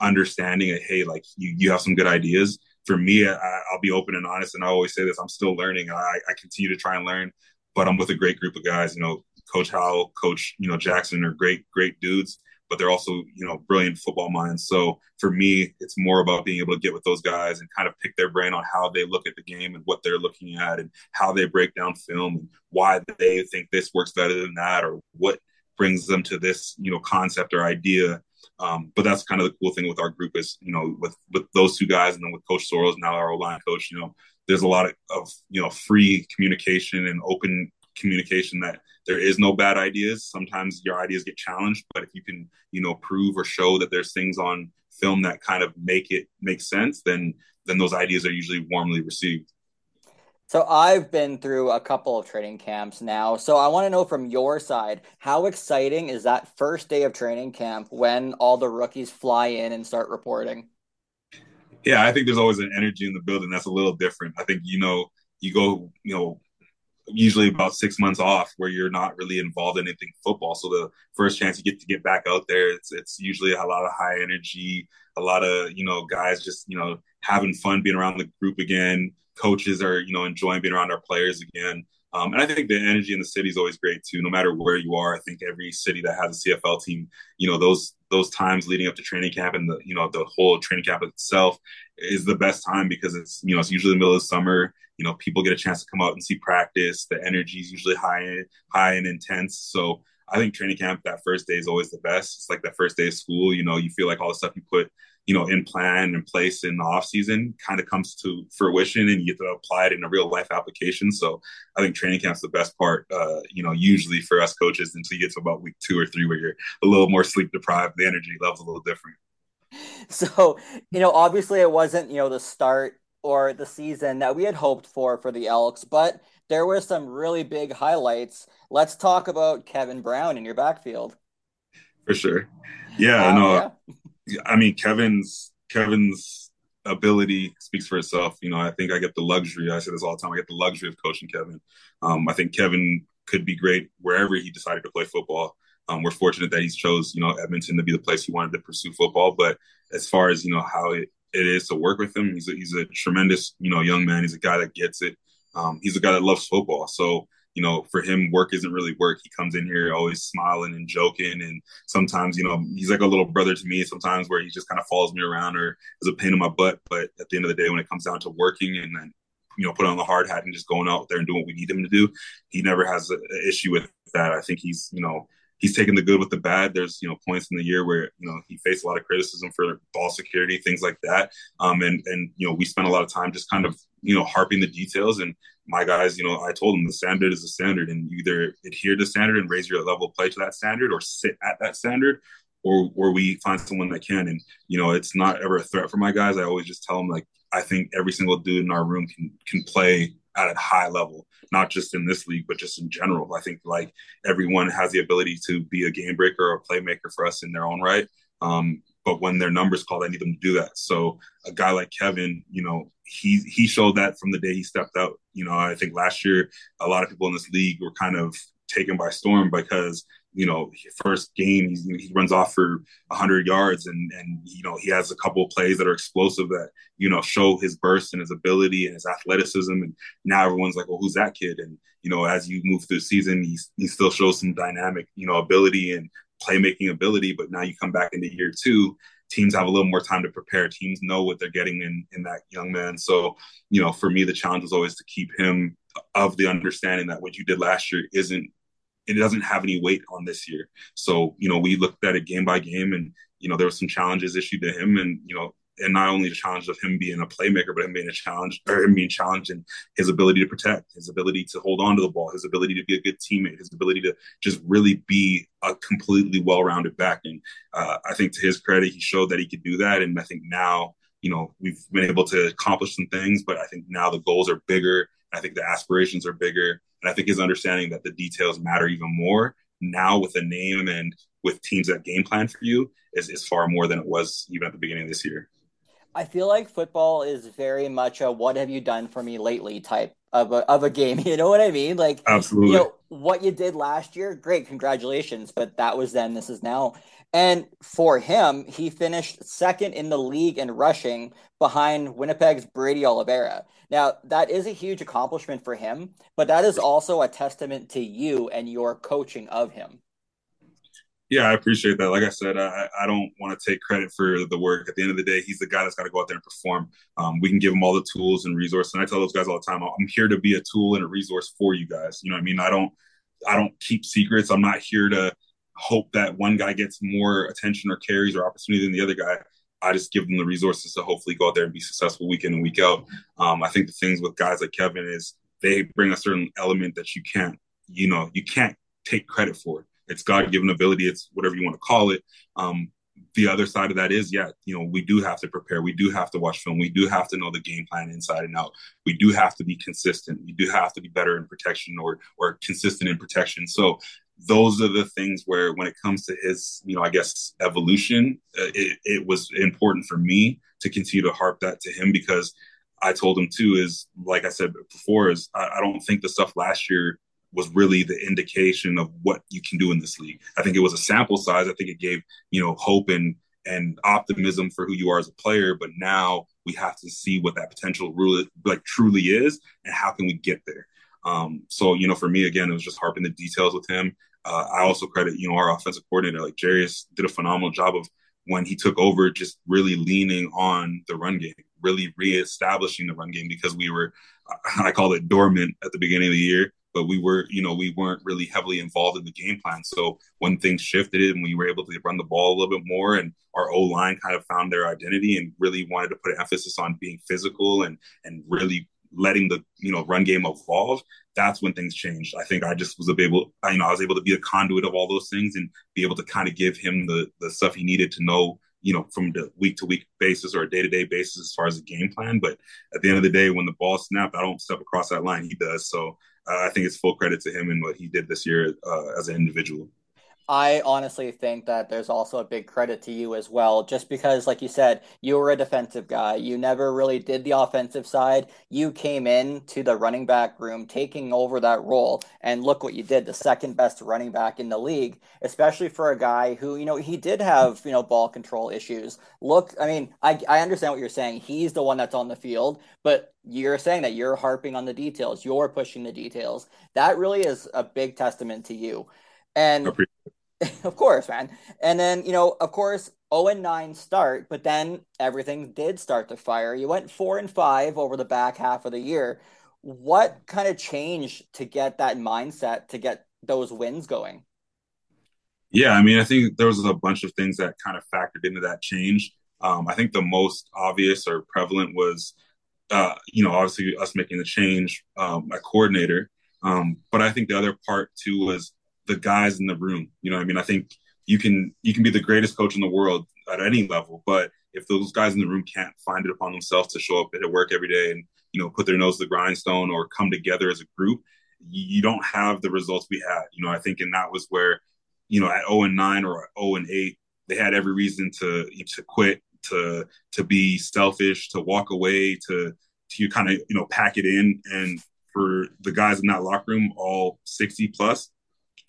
Speaker 1: understanding of hey, like you you have some good ideas. For me, I, will be open and honest, and I always say this: I'm still learning. I, I continue to try and learn, but I'm with a great group of guys. You know, Coach Howell, Coach you know Jackson are great great dudes but they're also you know brilliant football minds. So for me, it's more about being able to get with those guys and kind of pick their brain on how they look at the game and what they're looking at and how they break down film and why they think this works better than that or what brings them to this you know concept or idea. Um, but that's kind of the cool thing with our group is you know with with those two guys and then with Coach Soros now our line coach. You know, there's a lot of, of you know free communication and open communication that there is no bad ideas. Sometimes your ideas get challenged, but if you can, you know, prove or show that there's things on film that kind of make it make sense, then then those ideas are usually warmly received.
Speaker 2: So I've been through a couple of training camps now. So I want to know from your side, how exciting is that first day of training camp when all the rookies fly in and start reporting?
Speaker 1: Yeah, I think there's always an energy in the building that's a little different. I think you know, you go, you know, usually about six months off where you're not really involved in anything football. So the first chance you get to get back out there, it's it's usually a lot of high energy, a lot of you know guys just you know having fun being around the group again. Coaches are you know enjoying being around our players again. Um, and I think the energy in the city is always great too. No matter where you are, I think every city that has a CFL team, you know, those those times leading up to training camp and the you know the whole training camp itself is the best time because it's you know it's usually the middle of the summer. You know, people get a chance to come out and see practice. The energy is usually high, high and intense. So I think training camp that first day is always the best. It's like that first day of school. You know, you feel like all the stuff you put you know, in plan and place in the off season kind of comes to fruition and you get to apply it in a real life application. So I think training camp's the best part, uh, you know, usually for us coaches until you get to about week two or three where you're a little more sleep deprived, the energy level's a little different. [LAUGHS]
Speaker 2: So, you know, obviously it wasn't, you know, the start or the season that we had hoped for for the Elks, but there were some really big highlights. Let's talk about Kevin Brown in your backfield.
Speaker 1: For sure. Yeah, um, no. Yeah. I mean, Kevin's Kevin's ability speaks for itself. You know, I think I get the luxury. I say this all the time. I get the luxury of coaching Kevin. Um, I think Kevin could be great wherever he decided to play football. Um, we're fortunate that he's chose, you know, Edmonton to be the place he wanted to pursue football. But as far as you know, how it, it is to work with him, he's a, he's a tremendous, you know, young man. He's a guy that gets it. Um, he's a guy that loves football. So you know, for him, work isn't really work. He comes in here always smiling and joking. And sometimes, you know, he's like a little brother to me sometimes where he just kind of follows me around or is a pain in my butt. But at the end of the day, when it comes down to working and then, you know, put on the hard hat and just going out there and doing what we need him to do, he never has an issue with that. I think he's, you know, he's taken the good with the bad. There's you know points in the year where you know he faced a lot of criticism for ball security, things like that. Um, and and you know we spent a lot of time just kind of you know harping the details. And my guys, you know, I told them the standard is the standard, and you either adhere to the standard and raise your level of play to that standard, or sit at that standard. Or, or we find someone that can, and you know it's not ever a threat for my guys. I always just tell them like I think every single dude in our room can can play at a high level, not just in this league, but just in general. I think like everyone has the ability to be a game breaker or a playmaker for us in their own right. Um, but when their numbers called, I need them to do that. So a guy like Kevin, you know, he he showed that from the day he stepped out. You know, I think last year a lot of people in this league were kind of taken by storm because you know, first game, he runs off for 100 yards, and and you know he has a couple of plays that are explosive that you know show his burst and his ability and his athleticism. And now everyone's like, well, who's that kid? And you know, as you move through the season, he he still shows some dynamic, you know, ability and playmaking ability. But now you come back into year two, teams have a little more time to prepare. Teams know what they're getting in in that young man. So you know, for me, the challenge was always to keep him of the understanding that what you did last year isn't it doesn't have any weight on this year. So, you know, we looked at it game by game and, you know, there were some challenges issued to him and, you know, and not only the challenge of him being a playmaker, but him being a challenge or him being challenged in his ability to protect, his ability to hold on to the ball, his ability to be a good teammate, his ability to just really be a completely well-rounded back. And uh, I think to his credit, he showed that he could do that. And I think now, you know, we've been able to accomplish some things, but I think now the goals are bigger. I think the aspirations are bigger. And I think his understanding that the details matter even more now with a name and with teams that game plan for you is, is far more than it was even at the beginning of this year.
Speaker 2: I feel like football is very much a what have you done for me lately type of a, of a game. [LAUGHS] You know what I mean? Like,
Speaker 1: absolutely.
Speaker 2: You know, what you did last year, great, congratulations. But that was then, this is now. And for him, he finished second in the league in rushing behind Winnipeg's Brady Oliveira. Now, that is a huge accomplishment for him, but that is also a testament to you and your coaching of him.
Speaker 1: Yeah, I appreciate that. Like I said, I, I don't want to take credit for the work. At the end of the day, he's the guy that's got to go out there and perform. Um, we can give him all the tools and resources. And I tell those guys all the time, I'm here to be a tool and a resource for you guys. You know what I mean? I don't, I don't keep secrets. I'm not here to hope that one guy gets more attention or carries or opportunity than the other guy. I just give them the resources to hopefully go out there and be successful week in and week out. Um, I think the things with guys like Kevin is they bring a certain element that you can't, you know, you can't take credit for. It's God given ability. It's whatever you want to call it. Um, the other side of that is, yeah, you know, we do have to prepare. We do have to watch film. We do have to know the game plan inside and out. We do have to be consistent. We do have to be better in protection or or consistent in protection. So those are the things where when it comes to his you know i guess evolution uh, it, it, was important for me to continue to harp that to him because i told him too is like i said before is I, I, don't think the stuff last year was really the indication of what you can do in this league. I think it was a sample size. I think it gave you know hope and and optimism for who you are as a player. But now we have to see what that potential really like truly is and how can we get there. Um, so, you know, for me, again, it was just harping the details with him. Uh, I also credit, you know, our offensive coordinator, like Jarious, did a phenomenal job of when he took over, just really leaning on the run game, really reestablishing the run game because we were, I call it dormant at the beginning of the year, but we were, you know, we weren't really heavily involved in the game plan. So when things shifted and we were able to run the ball a little bit more and our O line kind of found their identity and really wanted to put an emphasis on being physical and, and really letting the you know run game evolve, that's when things changed. I think I just was able, you know, I was able to be a conduit of all those things and be able to kind of give him the the stuff he needed to know, you know, from the week to week basis or a day to day basis as far as the game plan. But at the end of the day, when the ball snapped, I don't step across that line. He does. So I think it's full credit to him and what he did this year uh, as an individual.
Speaker 2: I honestly think that there's also a big credit to you as well, just because, like you said, you were a defensive guy. You never really did the offensive side. You came in to the running back room, taking over that role, and look what you did the second best running back in the league, especially for a guy who, you know, he did have, you know, ball control issues. Look, I mean, I, I understand what you're saying. He's the one that's on the field, but you're saying that you're harping on the details, you're pushing the details. That really is a big testament to you. And [LAUGHS] of course, man. And then, you know, of course, 0 and 9 start, but then everything did start to fire. You went 4 and 5 over the back half of the year. What kind of changed to get that mindset to get those wins going?
Speaker 1: Yeah, I mean, I think there was a bunch of things that kind of factored into that change. Um, I think the most obvious or prevalent was, uh, you know, obviously us making the change, um, coordinator. Um, but I think the other part too was the guys in the room. You know, I mean, I think you can you can be the greatest coach in the world at any level, but if those guys in the room can't find it upon themselves to show up at work every day and you know put their nose to the grindstone or come together as a group, you don't have the results we had. You know, I think, and that was where you know at 0 and 9 or 0 and 8, they had every reason to to quit, to to be selfish, to walk away, to to kind of you know pack it in. And for the guys in that locker room, all 60 plus,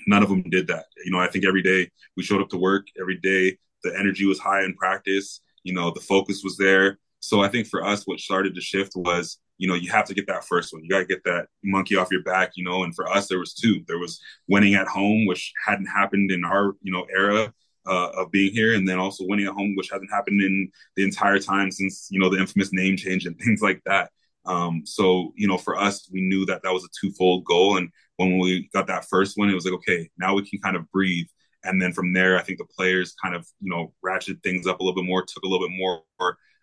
Speaker 1: none of them did that. You know, I think every day we showed up to work, every day the energy was high in practice, you know, the focus was there. So I think for us, what started to shift was, you know, you have to get that first one. You got to get that monkey off your back, you know. And for us, there was two. There was winning at home, which hadn't happened in our, you know, era uh, of being here, and then also winning at home, which hasn't happened in the entire time since, you know, the infamous name change and [LAUGHS] things like that. Um, so, you know, for us, we knew that that was a twofold goal. And when we got that first one, it was like, okay, now we can kind of breathe. And then from there, I think the players kind of, you know, ratcheted things up a little bit more, took a little bit more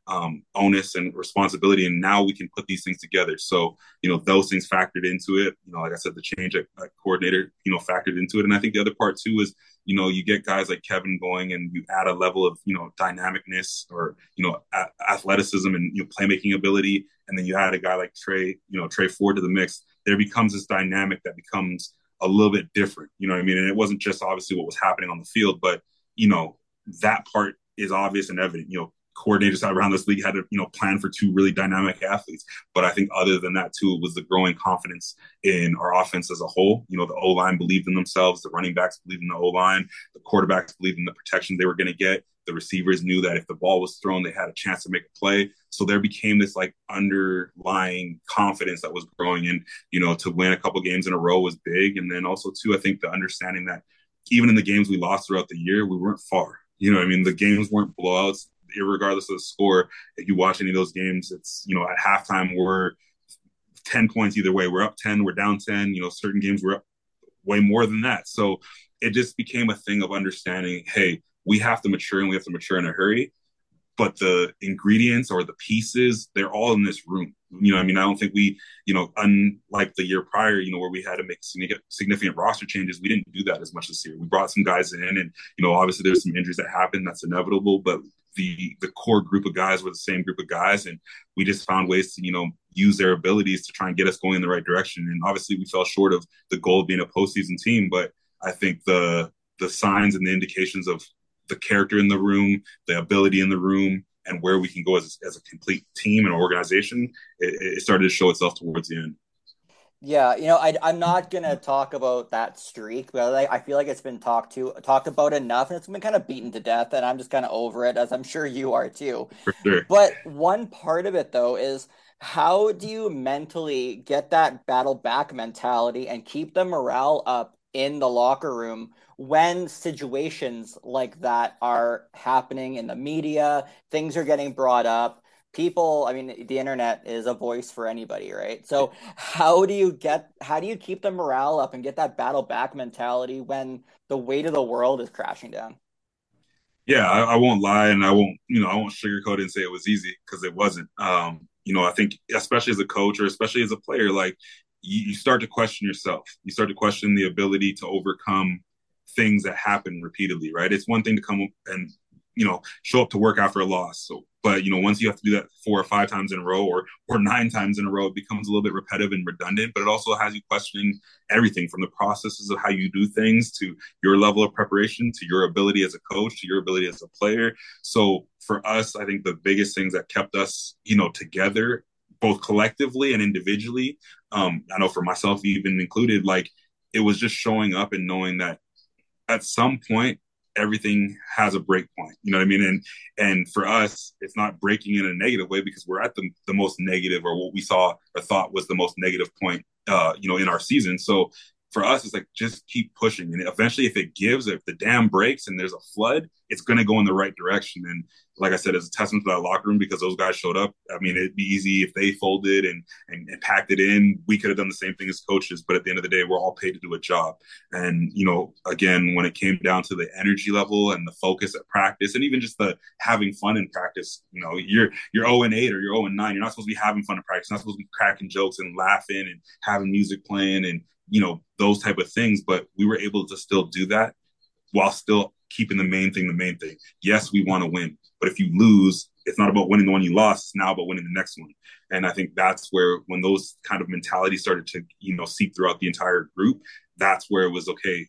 Speaker 1: um, onus and responsibility. And now we can put these things together. So, you know, those things factored into it. You know, like I said, the change at, at coordinator, you know, factored into it. And I think the other part too is, you know, you get guys like Kevin going and you add a level of, you know, dynamicness or, you know, a- athleticism and, you know, playmaking ability. And then you add a guy like Tre, you know, Tre Ford to the mix. There becomes this dynamic that becomes a little bit different. You know what I mean? And it wasn't just obviously what was happening on the field, but, you know, that part is obvious and evident. You know, coordinators around this league had to you know plan for two really dynamic athletes. But I think other than that too was the growing confidence in our offense as a whole. You know, the O line believed in themselves, the running backs believed in the O line, the quarterbacks believed in the protection they were going to get. The receivers knew that if the ball was thrown, they had a chance to make a play. So there became this like underlying confidence that was growing. And, you know, to win a couple games in a row was big. And then also, too, I think the understanding that even in the games we lost throughout the year, we weren't far. You know, I mean, the games weren't blowouts regardless of the score. If you watch any of those games, it's you know at halftime we're ten points either way. We're up ten, we're down ten. You know, certain games we're up way more than that. So it just became a thing of understanding. Hey, we have to mature, and we have to mature in a hurry. But the ingredients or the pieces, they're all in this room. You know, I mean, I don't think we, you know, unlike the year prior, you know, where we had to make significant roster changes, we didn't do that as much this year. We brought some guys in, and you know, obviously there's some injuries that happen. That's inevitable, but the the core group of guys were the same group of guys, and we just found ways to you know use their abilities to try and get us going in the right direction. And obviously, we fell short of the goal of being a postseason team, but I think the the signs and the indications of the character in the room, the ability in the room, and where we can go as, as a complete team and organization, it, it started to show itself towards the end.
Speaker 2: Yeah, you know, I, I'm not gonna talk about that streak, but I, I feel like it's been talked to talked about enough, and it's been kind of beaten to death, and I'm just kind of over it, as I'm sure you are too.
Speaker 1: For sure.
Speaker 2: But one part of it though is how do you mentally get that battle back mentality and keep the morale up in the locker room when situations like that are happening in the media, things are getting brought up. People i mean the internet is a voice for anybody right? So how do you get how do you keep the morale up and get that battle back mentality when the weight of the world is crashing down?
Speaker 1: Yeah i, I won't lie and i won't you know i won't sugarcoat it and say it was easy because it wasn't. Um you know i think especially as a coach or especially as a player like you, you start to question yourself. You start to question the ability to overcome things that happen repeatedly right it's one thing to come and you know, show up to work after a loss. So, but you know, once you have to do that four or five times in a row, or or nine times in a row, it becomes a little bit repetitive and redundant. But it also has you questioning everything from the processes of how you do things to your level of preparation to your ability as a coach to your ability as a player. So for us, I think the biggest things that kept us, you know, together both collectively and individually. Um, I know for myself, even included, like it was just showing up and knowing that at some point everything has a break point. You know what I mean? And and for us, it's not breaking in a negative way because we're at the the most negative or what we saw or thought was the most negative point uh, you know, in our season. So for us, it's like just keep pushing. And eventually, if it gives, if the dam breaks and there's a flood, it's going to go in the right direction. And like I said, it's a testament to that locker room because those guys showed up. I mean, it'd be easy if they folded and, and, and packed it in. We could have done the same thing as coaches, but at the end of the day, we're all paid to do a job. And, you know, again, when it came down to the energy level and the focus at practice and even just the having fun in practice, you know, you're, you're 0 and 8 or you're 0 and 9. You're not supposed to be having fun in practice. You're not supposed to be cracking jokes and laughing and having music playing and, you know, those type of things. But we were able to still do that while still keeping the main thing the main thing. Yes, we want to win, but if you lose, it's not about winning the one you lost. It's now about winning the next one. And I think that's where when those kind of mentalities started to you know seep throughout the entire group, that's where it was okay.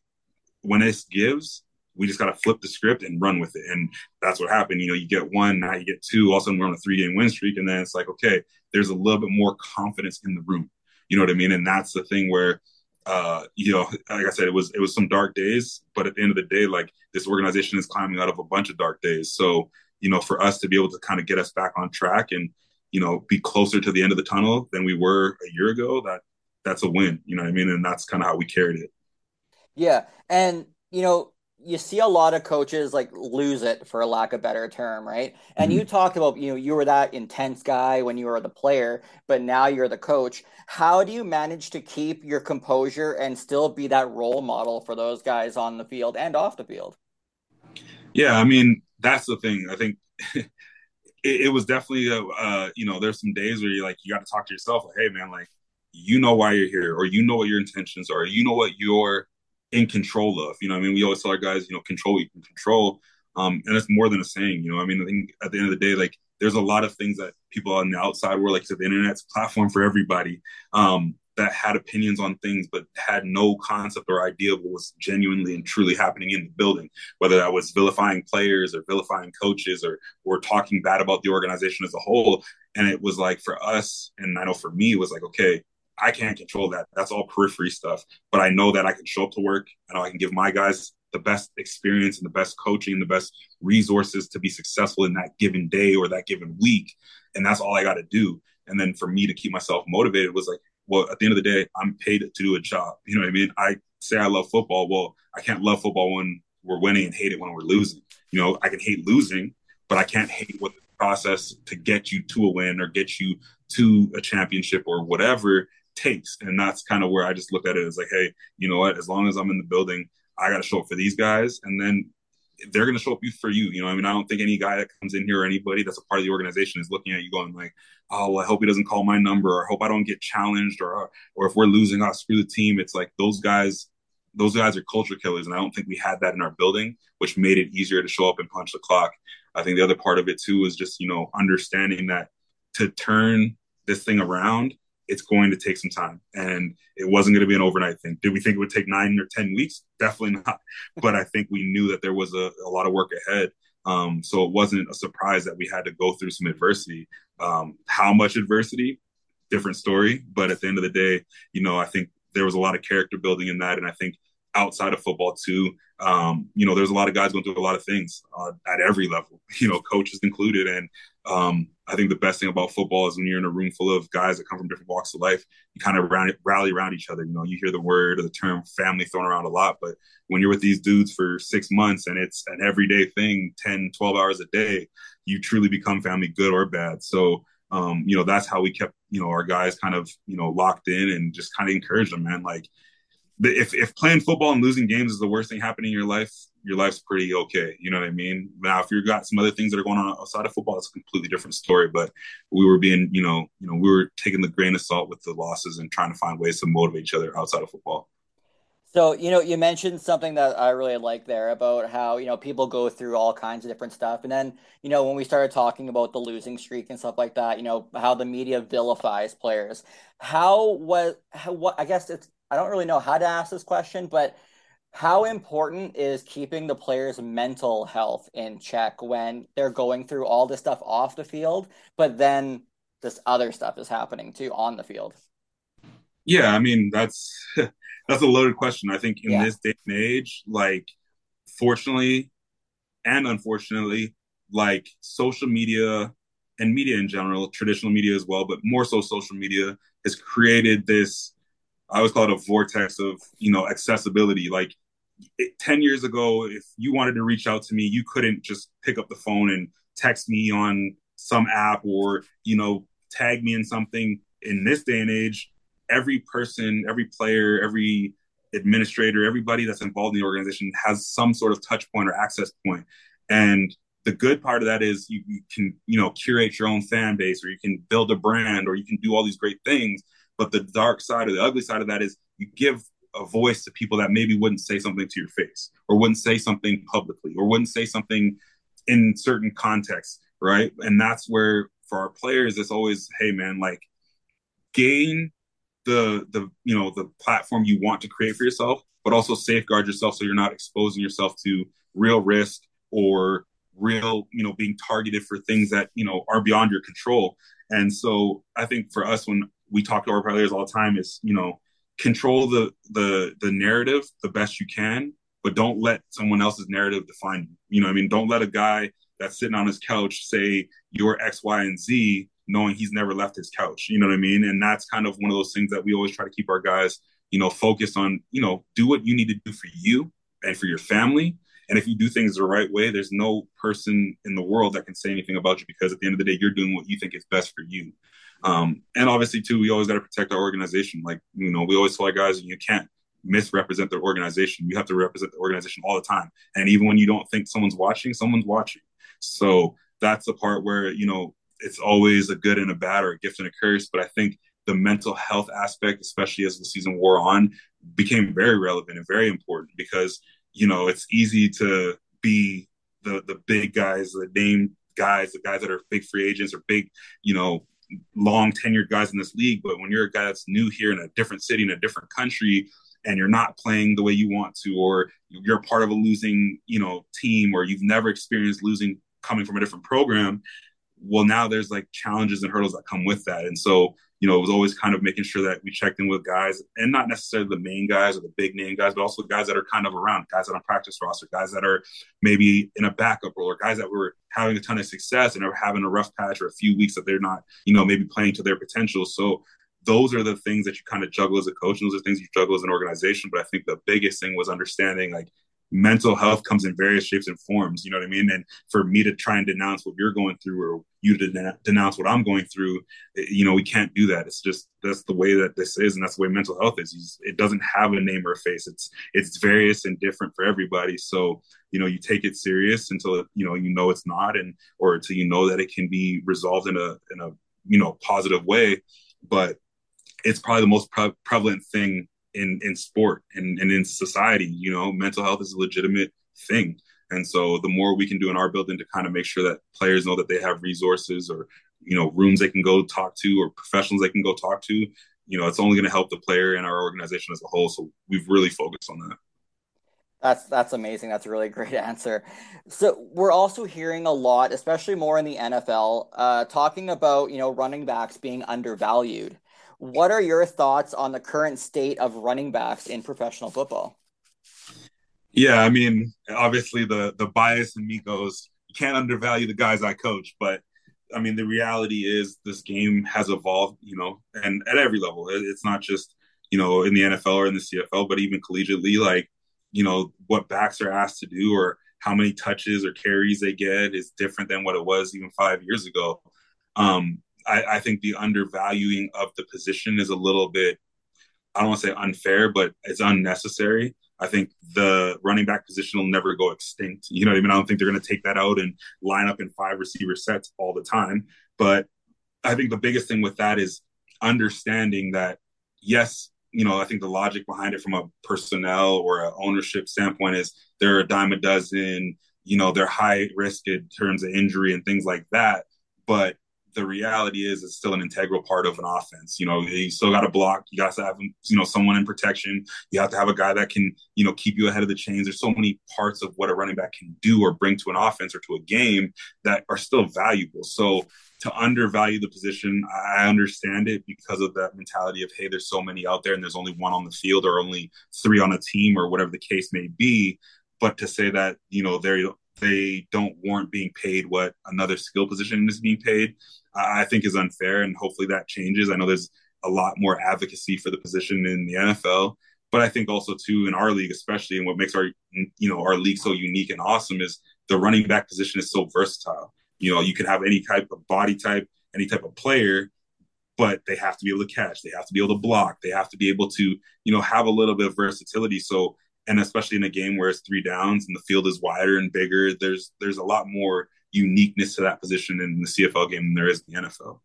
Speaker 1: When this gives, we just got to flip the script and run with it. And that's what happened. You know, you get one, now you get two. All of a sudden, we're on a three game win streak, and then it's like, okay, there's a little bit more confidence in the room. You know what I mean? And that's the thing where uh, you know, like I said, it was it was some dark days, but at the end of the day, like this organization is climbing out of a bunch of dark days. So, you know, for us to be able to kind of get us back on track and you know be closer to the end of the tunnel than we were a year ago, that that's a win. You know what I mean? And that's kind of how we carried it.
Speaker 2: Yeah, and you know, you see a lot of coaches like lose it for a lack of better term, right? And mm-hmm. you talked about, you know, you were that intense guy when you were the player, but now you're the coach. How do you manage to keep your composure and still be that role model for those guys on the field and off the field?
Speaker 1: Yeah, I mean, that's the thing. I think [LAUGHS] it, it, was definitely, a, uh, you know, there's some days where you like, you got to talk to yourself, like, hey, man, like, you know why you're here, or you know what your intentions are, you know what your in control of. You know, I mean, we always tell our guys, you know, control you can control. Um, and it's more than a saying, you know. I mean, I think at the end of the day, like there's a lot of things that people on the outside were like, so the internet's platform for everybody um, that had opinions on things, but had no concept or idea of what was genuinely and truly happening in the building. Whether that was vilifying players or vilifying coaches or or talking bad about the organization as a whole. And it was like for us, and I know for me, it was like, okay, I can't control that. That's all periphery stuff. But I know that I can show up to work. I know I can give my guys the best experience and the best coaching and the best resources to be successful in that given day or that given week. And that's all I got to do. And then for me to keep myself motivated was like, well, at the end of the day, I'm paid to do a job. You know what I mean? I say I love football. Well, I can't love football when we're winning and hate it when we're losing. You know, I can hate losing, but I can't hate what the process to get you to a win or get you to a championship or whatever takes. And that's kind of where I just look at it as like, hey, you know what? As long as I'm in the building, I got to show up for these guys. And then they're going to show up for you. You know, I mean, I don't think any guy that comes in here or anybody that's a part of the organization is looking at you going like, oh, well, I hope he doesn't call my number or I hope I don't get challenged or, or if we're losing, I'll screw the team. It's like those guys, those guys are culture killers. And I don't think we had that in our building, which made it easier to show up and punch the clock. I think the other part of it too is just, you know, understanding that to turn this thing around, it's going to take some time and it wasn't going to be an overnight thing. Did we think it would take nine or 10 weeks? Definitely not. [LAUGHS] But I think we knew that there was a, a lot of work ahead. Um, so it wasn't a surprise that we had to go through some adversity. Um, how much adversity? Different story. But at the end of the day, you know, I think there was a lot of character building in that. And I think outside of football too. Um, you know, there's a lot of guys going through a lot of things uh, at every level, [LAUGHS] you know, coaches included. And um, I think the best thing about football is when you're in a room full of guys that come from different walks of life, you kind of rally, rally around each other. You know, you hear the word or the term family thrown around a lot, but when you're with these dudes for six months and it's an everyday thing, 10, 12 hours a day, you truly become family good or bad. So, um, you know, that's how we kept, you know, our guys kind of, you know, locked in and just kind of encouraged them, man. Like, if if playing football and losing games is the worst thing happening in your life, your life's pretty okay. You know what I mean? Now, if you've got some other things that are going on outside of football, it's a completely different story. But we were being, you know, you know, we were taking the grain of salt with the losses and trying to find ways to motivate each other outside of football.
Speaker 2: So, you know, you mentioned something that I really like there about how, you know, people go through all kinds of different stuff. And then, you know, when we started talking about the losing streak and stuff like that, you know, how the media vilifies players. How was, how, what, I guess it's, I don't really know how to ask this question, but how important is keeping the players' mental health in check when they're going through all this stuff off the field, but then this other stuff is happening too on the field?
Speaker 1: Yeah, I mean, that's [LAUGHS] that's a loaded question. I think in yeah. this day and age, like fortunately and unfortunately, like social media and media in general, traditional media as well, but more so social media has created this I always call it a vortex of, you know, accessibility. Like it, 10 years ago, if you wanted to reach out to me, you couldn't just pick up the phone and text me on some app or, you know, tag me in something. In this day and age, every person, every player, every administrator, everybody that's involved in the organization has some sort of touch point or access point. And the good part of that is you, you, can, you know, curate your own fan base or you can build a brand or you can do all these great things. But the dark side or the ugly side of that is you give a voice to people that maybe wouldn't say something to your face or wouldn't say something publicly or wouldn't say something in certain contexts, right? And that's where for our players, it's always, hey man, like gain the the you know the platform you want to create for yourself, but also safeguard yourself so you're not exposing yourself to real risk or real you know being targeted for things that you know are beyond your control. And so I think for us when we talk to our players all the time is you know control the the the narrative the best you can, but don't let someone else's narrative define you. You know, I mean, don't let a guy that's sitting on his couch say you're X, Y, and Z knowing he's never left his couch. You know what I mean? And that's kind of one of those things that we always try to keep our guys, you know, focused on, you know, do what you need to do for you and for your family. And if you do things the right way, there's no person in the world that can say anything about you because at the end of the day, you're doing what you think is best for you. Um, and obviously, too, we always got to protect our organization. Like, you know, we always tell our guys, you can't misrepresent the organization. You have to represent the organization all the time. And even when you don't think someone's watching, someone's watching. So that's the part where, you know, it's always a good and a bad or a gift and a curse. But I think the mental health aspect, especially as the season wore on, became very relevant and very important because you know it's easy to be the the big guys, the name guys, the guys that are big free agents or big, you know, long tenured guys in this league. But when you're a guy that's new here in a different city in a different country, and you're not playing the way you want to, or you're part of a losing, you know, team, or you've never experienced losing coming from a different program, well now there's like challenges and hurdles that come with that and so you know it was always kind of making sure that we checked in with guys and not necessarily the main guys or the big name guys but also guys that are kind of around guys that are on practice roster guys that are maybe in a backup role or guys that were having a ton of success and are having a rough patch or a few weeks that they're not you know maybe playing to their potential. So those are the things that you kind of juggle as a coach and those are things you juggle as an organization. But i think the biggest thing was understanding like mental health comes in various shapes and forms. You know what I mean? And for me to try and denounce what you're going through or you to denounce what I'm going through, eh, you know, we can't do that. It's just that's the way that this is, and that's the way mental health is. It doesn't have a name or a face. It's it's various and different for everybody. So you know, you take it serious until you know you know it's not, and or until you know that it can be resolved in a in a you know positive way. But it's probably the most pre- prevalent thing in in sport and, and in society you know mental health is a legitimate thing and so the more we can do in our building to kind of make sure that players know that they have resources or you know rooms they can go talk to or professionals they can go talk to you know it's only going to help the player and our organization as a whole so we've really focused on that
Speaker 2: that's that's amazing. That's a really great [LAUGHS] answer. So we're also hearing a lot, especially more in the NFL, uh, talking about you know running backs being undervalued. What are your thoughts on the current state of running backs in professional football?
Speaker 1: Yeah, I mean, obviously the the bias in me goes you can't undervalue the guys I coach, but I mean the reality is this game has evolved, you know, and at every level. It's not just you know in the NFL or in the CFL, but even collegiately, like you know what backs are asked to do or how many touches or carries they get is different than what it was even five years ago. Um, I, I think the undervaluing of the position is a little bit, I don't want to say unfair, but it's unnecessary. I think the running back position will never go extinct. You know what I mean? I don't think they're going to take that out and line up in five receiver sets all the time. But I think the biggest thing with that is understanding that, yes, you know, I think the logic behind it from a personnel or a ownership standpoint is they're a dime a dozen, you know, they're high risk in terms of injury and things like that. But the reality is it's still an integral part of an offense. You know, you still got to block. You got to have, you know, someone in protection. You have to have a guy that can, you know, keep you ahead of the chains. There's so many parts of what a running back can do or bring to an offense or to a game that are still valuable. So to undervalue the position, I understand it because of that mentality of, hey, there's so many out there and there's only one on the field or only three on a team or whatever the case may be. But to say that, you know, they're they don't warrant being paid what another skill position is being paid, I think is unfair. And hopefully that changes. I know there's a lot more advocacy for the position in the NFL, but I think also too in our league, especially, and what makes our you know our league so unique and awesome is the running back position is so versatile. You know, you can have any type of body type, any type of player, but they have to be able to catch, they have to be able to block, they have to be able to, you know, have a little bit of versatility. So and especially in a game where it's three downs and the field is wider and bigger, there's there's a lot more uniqueness to that position in the CFL game than there is in the NFL.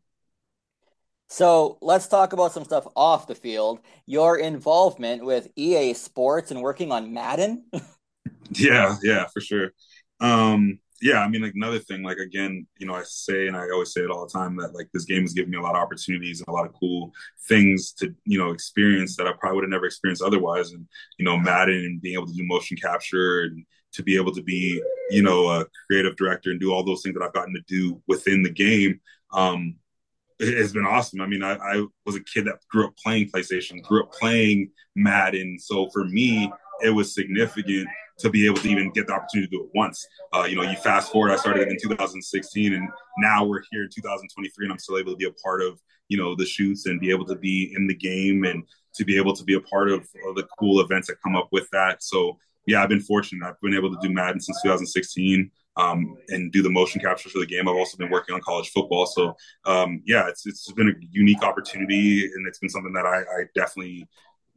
Speaker 2: So let's talk about some stuff off the field. Your involvement with EA Sports and working on Madden. [LAUGHS]
Speaker 1: yeah, yeah, for sure. Um, yeah, I mean, like another thing, like again, you know, I say and I always say it all the time that like this game has given me a lot of opportunities and a lot of cool things to you know experience that I probably would have never experienced otherwise. And you know, Madden and being able to do motion capture and to be able to be you know a creative director and do all those things that I've gotten to do within the game. Um, it has been awesome. I mean, I, I was a kid that grew up playing PlayStation, grew up playing Madden. So for me, it was significant to be able to even get the opportunity to do it once. Uh, you know, you fast forward, I started in 2016, and now we're here in 2023, and I'm still able to be a part of you know the shoots and be able to be in the game and to be able to be a part of, of the cool events that come up with that. So yeah, I've been fortunate. I've been able to do Madden since 2016. Um, and do the motion capture for the game. I've also been working on college football, so um, yeah, it's it's been a unique opportunity, and it's been something that I, I definitely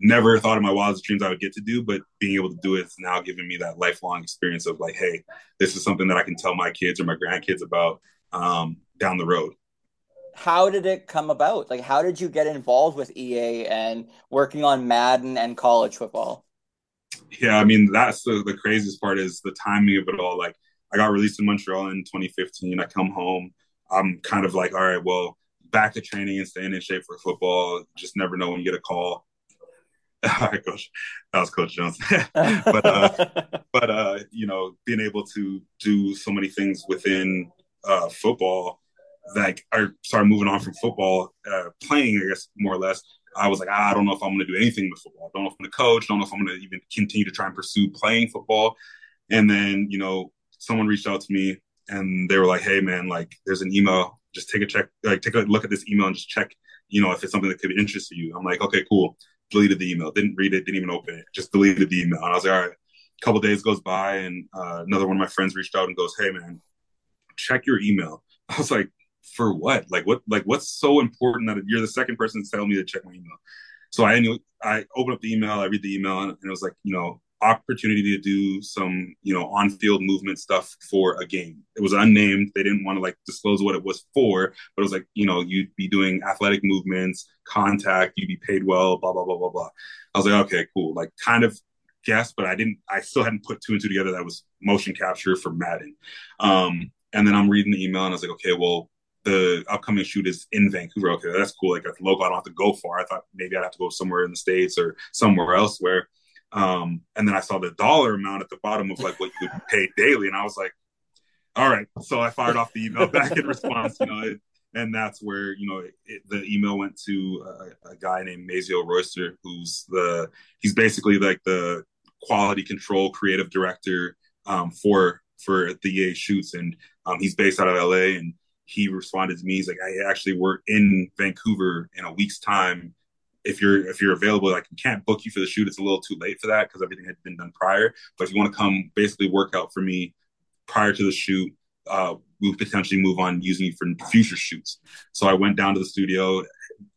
Speaker 1: never thought in my wildest dreams I would get to do, but being able to do it is now giving me that lifelong experience of like, hey, this is something that I can tell my kids or my grandkids about um, down the road.
Speaker 2: How did it come about? Like, how did you get involved with EA and working on Madden and college football?
Speaker 1: Yeah, I mean, that's the, the craziest part is the timing of it all. Like, I got released in Montreal in 2015. I come home. I'm kind of like, all right, well, back to training and staying in shape for football. Just never know when you get a call [LAUGHS] coach. That was Coach Jones. [LAUGHS] but uh, [LAUGHS] but uh, you know, being able to do so many things within uh, football, like I started moving on from football, uh, playing, I guess more or less. I was like, ah, I don't know if I'm going to do anything with football. I don't know if I'm going to coach. Don't know if I'm going to even continue to try and pursue playing football. And then, you know, someone reached out to me and they were like, Hey man, like there's an email. Just take a check, like take a look at this email and just check, you know, if it's something that could be interest to you. I'm like, okay, cool deleted the email, didn't read it, didn't even open it, just deleted the email. And I was like, all right. A couple days goes by, and uh, another one of my friends reached out and goes, "Hey, man, check your email." [LAUGHS] I was like, "For what? Like what? Like what's so important that you're the second person to tell me to check my email?" So I I open up the email, I read the email, and it was like, you know, opportunity to do some, you know, on-field movement stuff for a game. It was unnamed. They didn't want to like disclose what it was for, but it was like, you know, you'd be doing athletic movements, contact, you'd be paid well, blah blah blah blah blah. I was like, okay, cool. Like, kind of guess, but I didn't. I still hadn't put two and two together. That was motion capture for Madden. Um, and then I'm reading the email, and I was like, okay, well, the upcoming shoot is in Vancouver. Okay, that's cool. Like, that's local. I don't have to go far. I thought maybe I'd have to go somewhere in the states or somewhere else where um, and then I saw the dollar amount at the bottom of like what you would pay daily, and I was like, all right. So I fired off the email back in response, you know, it, and that's where you know it, the email went to a, a guy named Mazio Royster, who's the he's basically like the quality control creative director um, for for the EA shoots, and um, he's based out of LA, and he responded to me. He's like, I actually work in Vancouver in a week's time if you're if you're available, like we can't book you for the shoot. It's a little too late for that because everything had been done prior. But if you want to come, basically work out for me prior to the shoot, uh, we potentially move on using you for future shoots. So I went down to the studio.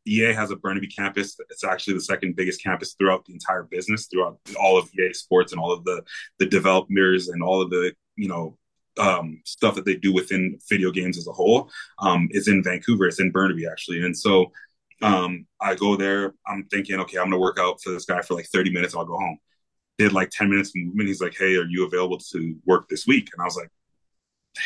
Speaker 1: EA has a Burnaby campus. It's actually the second biggest campus throughout the entire business, throughout all of EA Sports and all of the the developers and all of the you know um, stuff that they do within video games as a whole. Um, is in Vancouver. It's in Burnaby actually, and so Um, I go there. I'm thinking, okay, I'm gonna work out for this guy for like 30 minutes. I'll go home. Did like 10 minutes movement. He's like, hey, are you available to work this week? And I was like,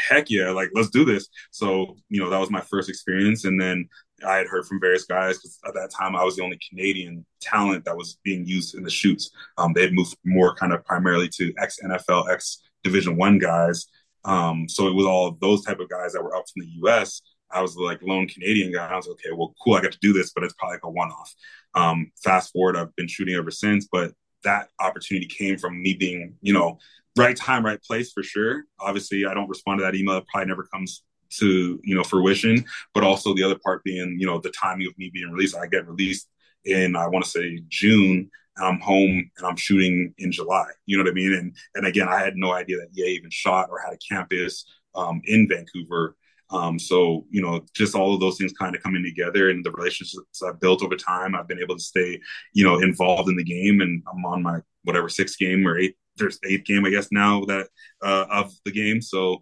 Speaker 1: heck yeah, like let's do this. So you know that was my first experience, and then I had heard from various guys because at that time I was the only Canadian talent that was being used in the shoots. Um, they had moved more kind of primarily to ex NFL, ex Division One guys. Um, so it was all those type of guys that were up from the U.S. I was like lone Canadian guy. I was okay, well, cool, I got to do this, but it's probably like a one-off. Um, fast forward, I've been shooting ever since, but that opportunity came from me being, you know, right time, right place for sure. Obviously, I don't respond to that email. It probably never comes to you know fruition. But also the other part being, you know, the timing of me being released. I get released in I want to say June. And I'm home and I'm shooting in July. You know what I mean? And and again, I had no idea that EA even shot or had a campus um, in Vancouver. Um, so you know, just all of those things kind of coming together, and the relationships I've built over time, I've been able to stay, you know, involved in the game, and I'm on my whatever sixth game or eighth there's eighth game, I guess now that uh, of the game. So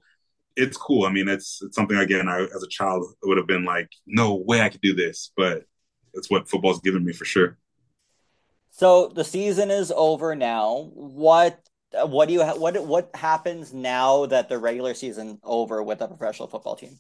Speaker 1: it's cool. I mean, it's it's something again. I as a child would have been like, no way I could do this, but it's what football's given me for sure.
Speaker 2: So the season is over now. What Uh, what do you ha- what what happens now that the regular season over with a professional football team?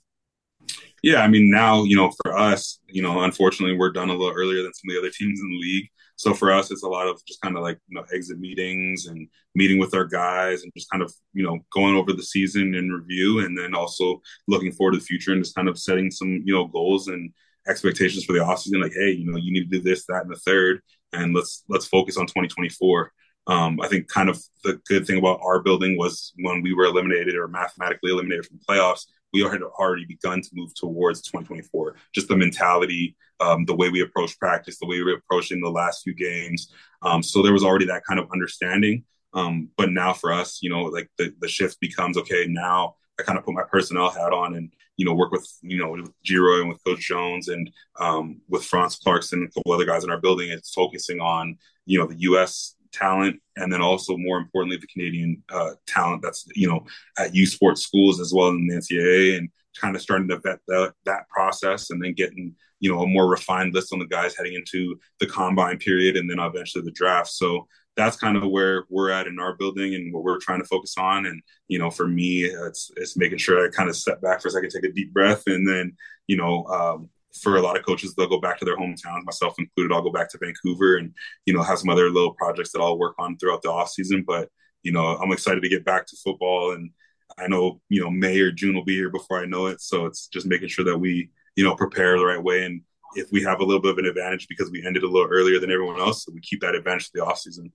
Speaker 1: Yeah, I mean now you know for us, you know, unfortunately we're done a little earlier than some of the other teams in the league. So for us, it's a lot of just kind of like you know exit meetings and meeting with our guys and just kind of you know going over the season in review, and then also looking forward to the future and just kind of setting some you know goals and expectations for the offseason. Like, hey, you know, you need to do this, that, and the third, and let's let's focus on 2024. Um, I think kind of the good thing about our building was when we were eliminated or mathematically eliminated from playoffs, we had already begun to move towards 2024. Just the mentality, um, the way we approach practice, the way we were approaching the last few games. Um, so there was already that kind of understanding. Um, but now for us, you know, like the, the shift becomes okay. Now I kind of put my personnel hat on and you know work with you know with Geroy and with Coach Jones and um, with Franz Clarkson and a couple other guys in our building. It's focusing on you know the U.S talent, and then also more importantly, the Canadian uh, talent that's you know at U Sports schools as well in the NCAA, and kind of starting to vet the, that process, and then getting you know a more refined list on the guys heading into the combine period, and then eventually the draft. So that's kind of where we're at in our building and what we're trying to focus on. And you know, for me, it's it's making sure I kind of step back for a second, take a deep breath, and then you know um, for a lot of coaches, they'll go back to their hometowns, myself included. I'll go back to Vancouver and, you know, have some other little projects that I'll work on throughout the off season. But, you know, I'm excited to get back to football and I know, you know, May or June will be here before I know it. So it's just making sure that we, you know, prepare the right way. And if we have a little bit of an advantage because we ended a little earlier than everyone else, so we keep that advantage for the off season.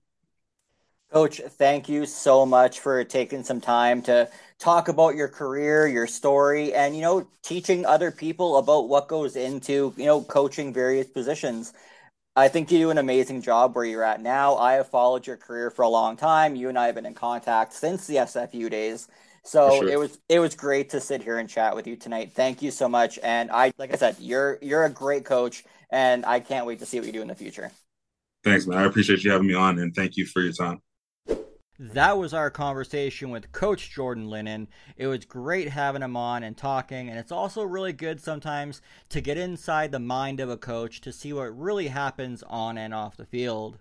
Speaker 2: Coach, thank you so much for taking some time to talk about your career, your story, and you know, teaching other people about what goes into you know coaching various positions. I think you do an amazing job where you're at now. I have followed your career for a long time. You and I have been in contact since the SFU days. So sure. it was it was great to sit here and chat with you tonight. Thank you so much. And I like I said, you're you're a great coach and I can't wait to see what you do in the future.
Speaker 1: Thanks, man. I appreciate you having me on and thank you for your time.
Speaker 2: That was our conversation with Coach Jordan Linnen. It was great having him on and talking, and it's also really good sometimes to get inside the mind of a coach to see what really happens on and off the field.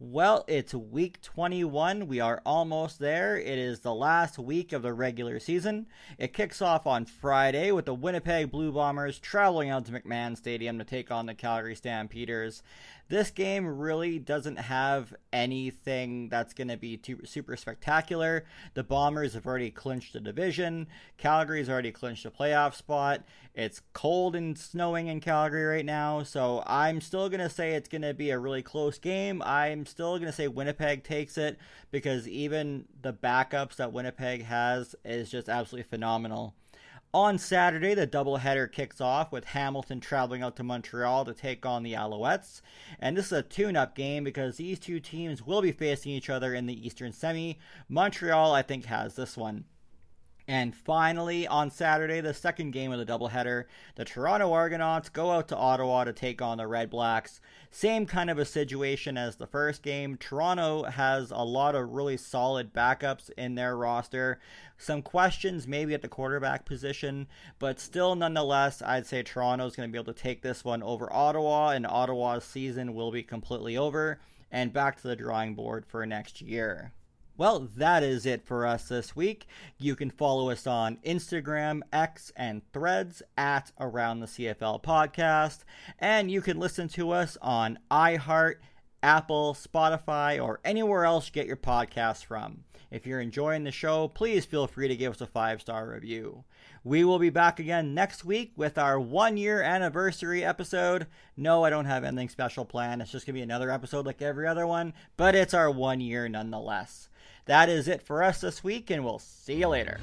Speaker 2: Well, it's week 21. We are almost there. It is the last week of the regular season. It kicks off on Friday with the Winnipeg Blue Bombers traveling out to McMahon Stadium to take on the Calgary Stampeders. This game really doesn't have anything that's going to be too, super spectacular. The Bombers have already clinched the division. Calgary's already clinched a playoff spot. It's cold and snowing in Calgary right now, so I'm still going to say it's going to be a really close game. I'm still going to say Winnipeg takes it because even the backups that Winnipeg has is just absolutely phenomenal. On Saturday, the doubleheader kicks off with Hamilton traveling out to Montreal to take on the Alouettes. And this is a tune up game because these two teams will be facing each other in the Eastern Semi. Montreal, I think, has this one. And finally, on Saturday, the second game of the doubleheader, the Toronto Argonauts go out to Ottawa to take on the Red Blacks. Same kind of a situation as the first game. Toronto has a lot of really solid backups in their roster. Some questions maybe at the quarterback position, but still, nonetheless, I'd say Toronto's going to be able to take this one over Ottawa, and Ottawa's season will be completely over and back to the drawing board for next year. Well, that is it for us this week. You can follow us on Instagram, X, and threads at Around the CFL Podcast. And you can listen to us on iHeart, Apple, Spotify, or anywhere else you get your podcasts from. If you're enjoying the show, please feel free to give us a five star review. We will be back again next week with our one year anniversary episode. No, I don't have anything special planned. It's just going to be another episode like every other one, but it's our one year nonetheless. That is it for us this week, and we'll see you later.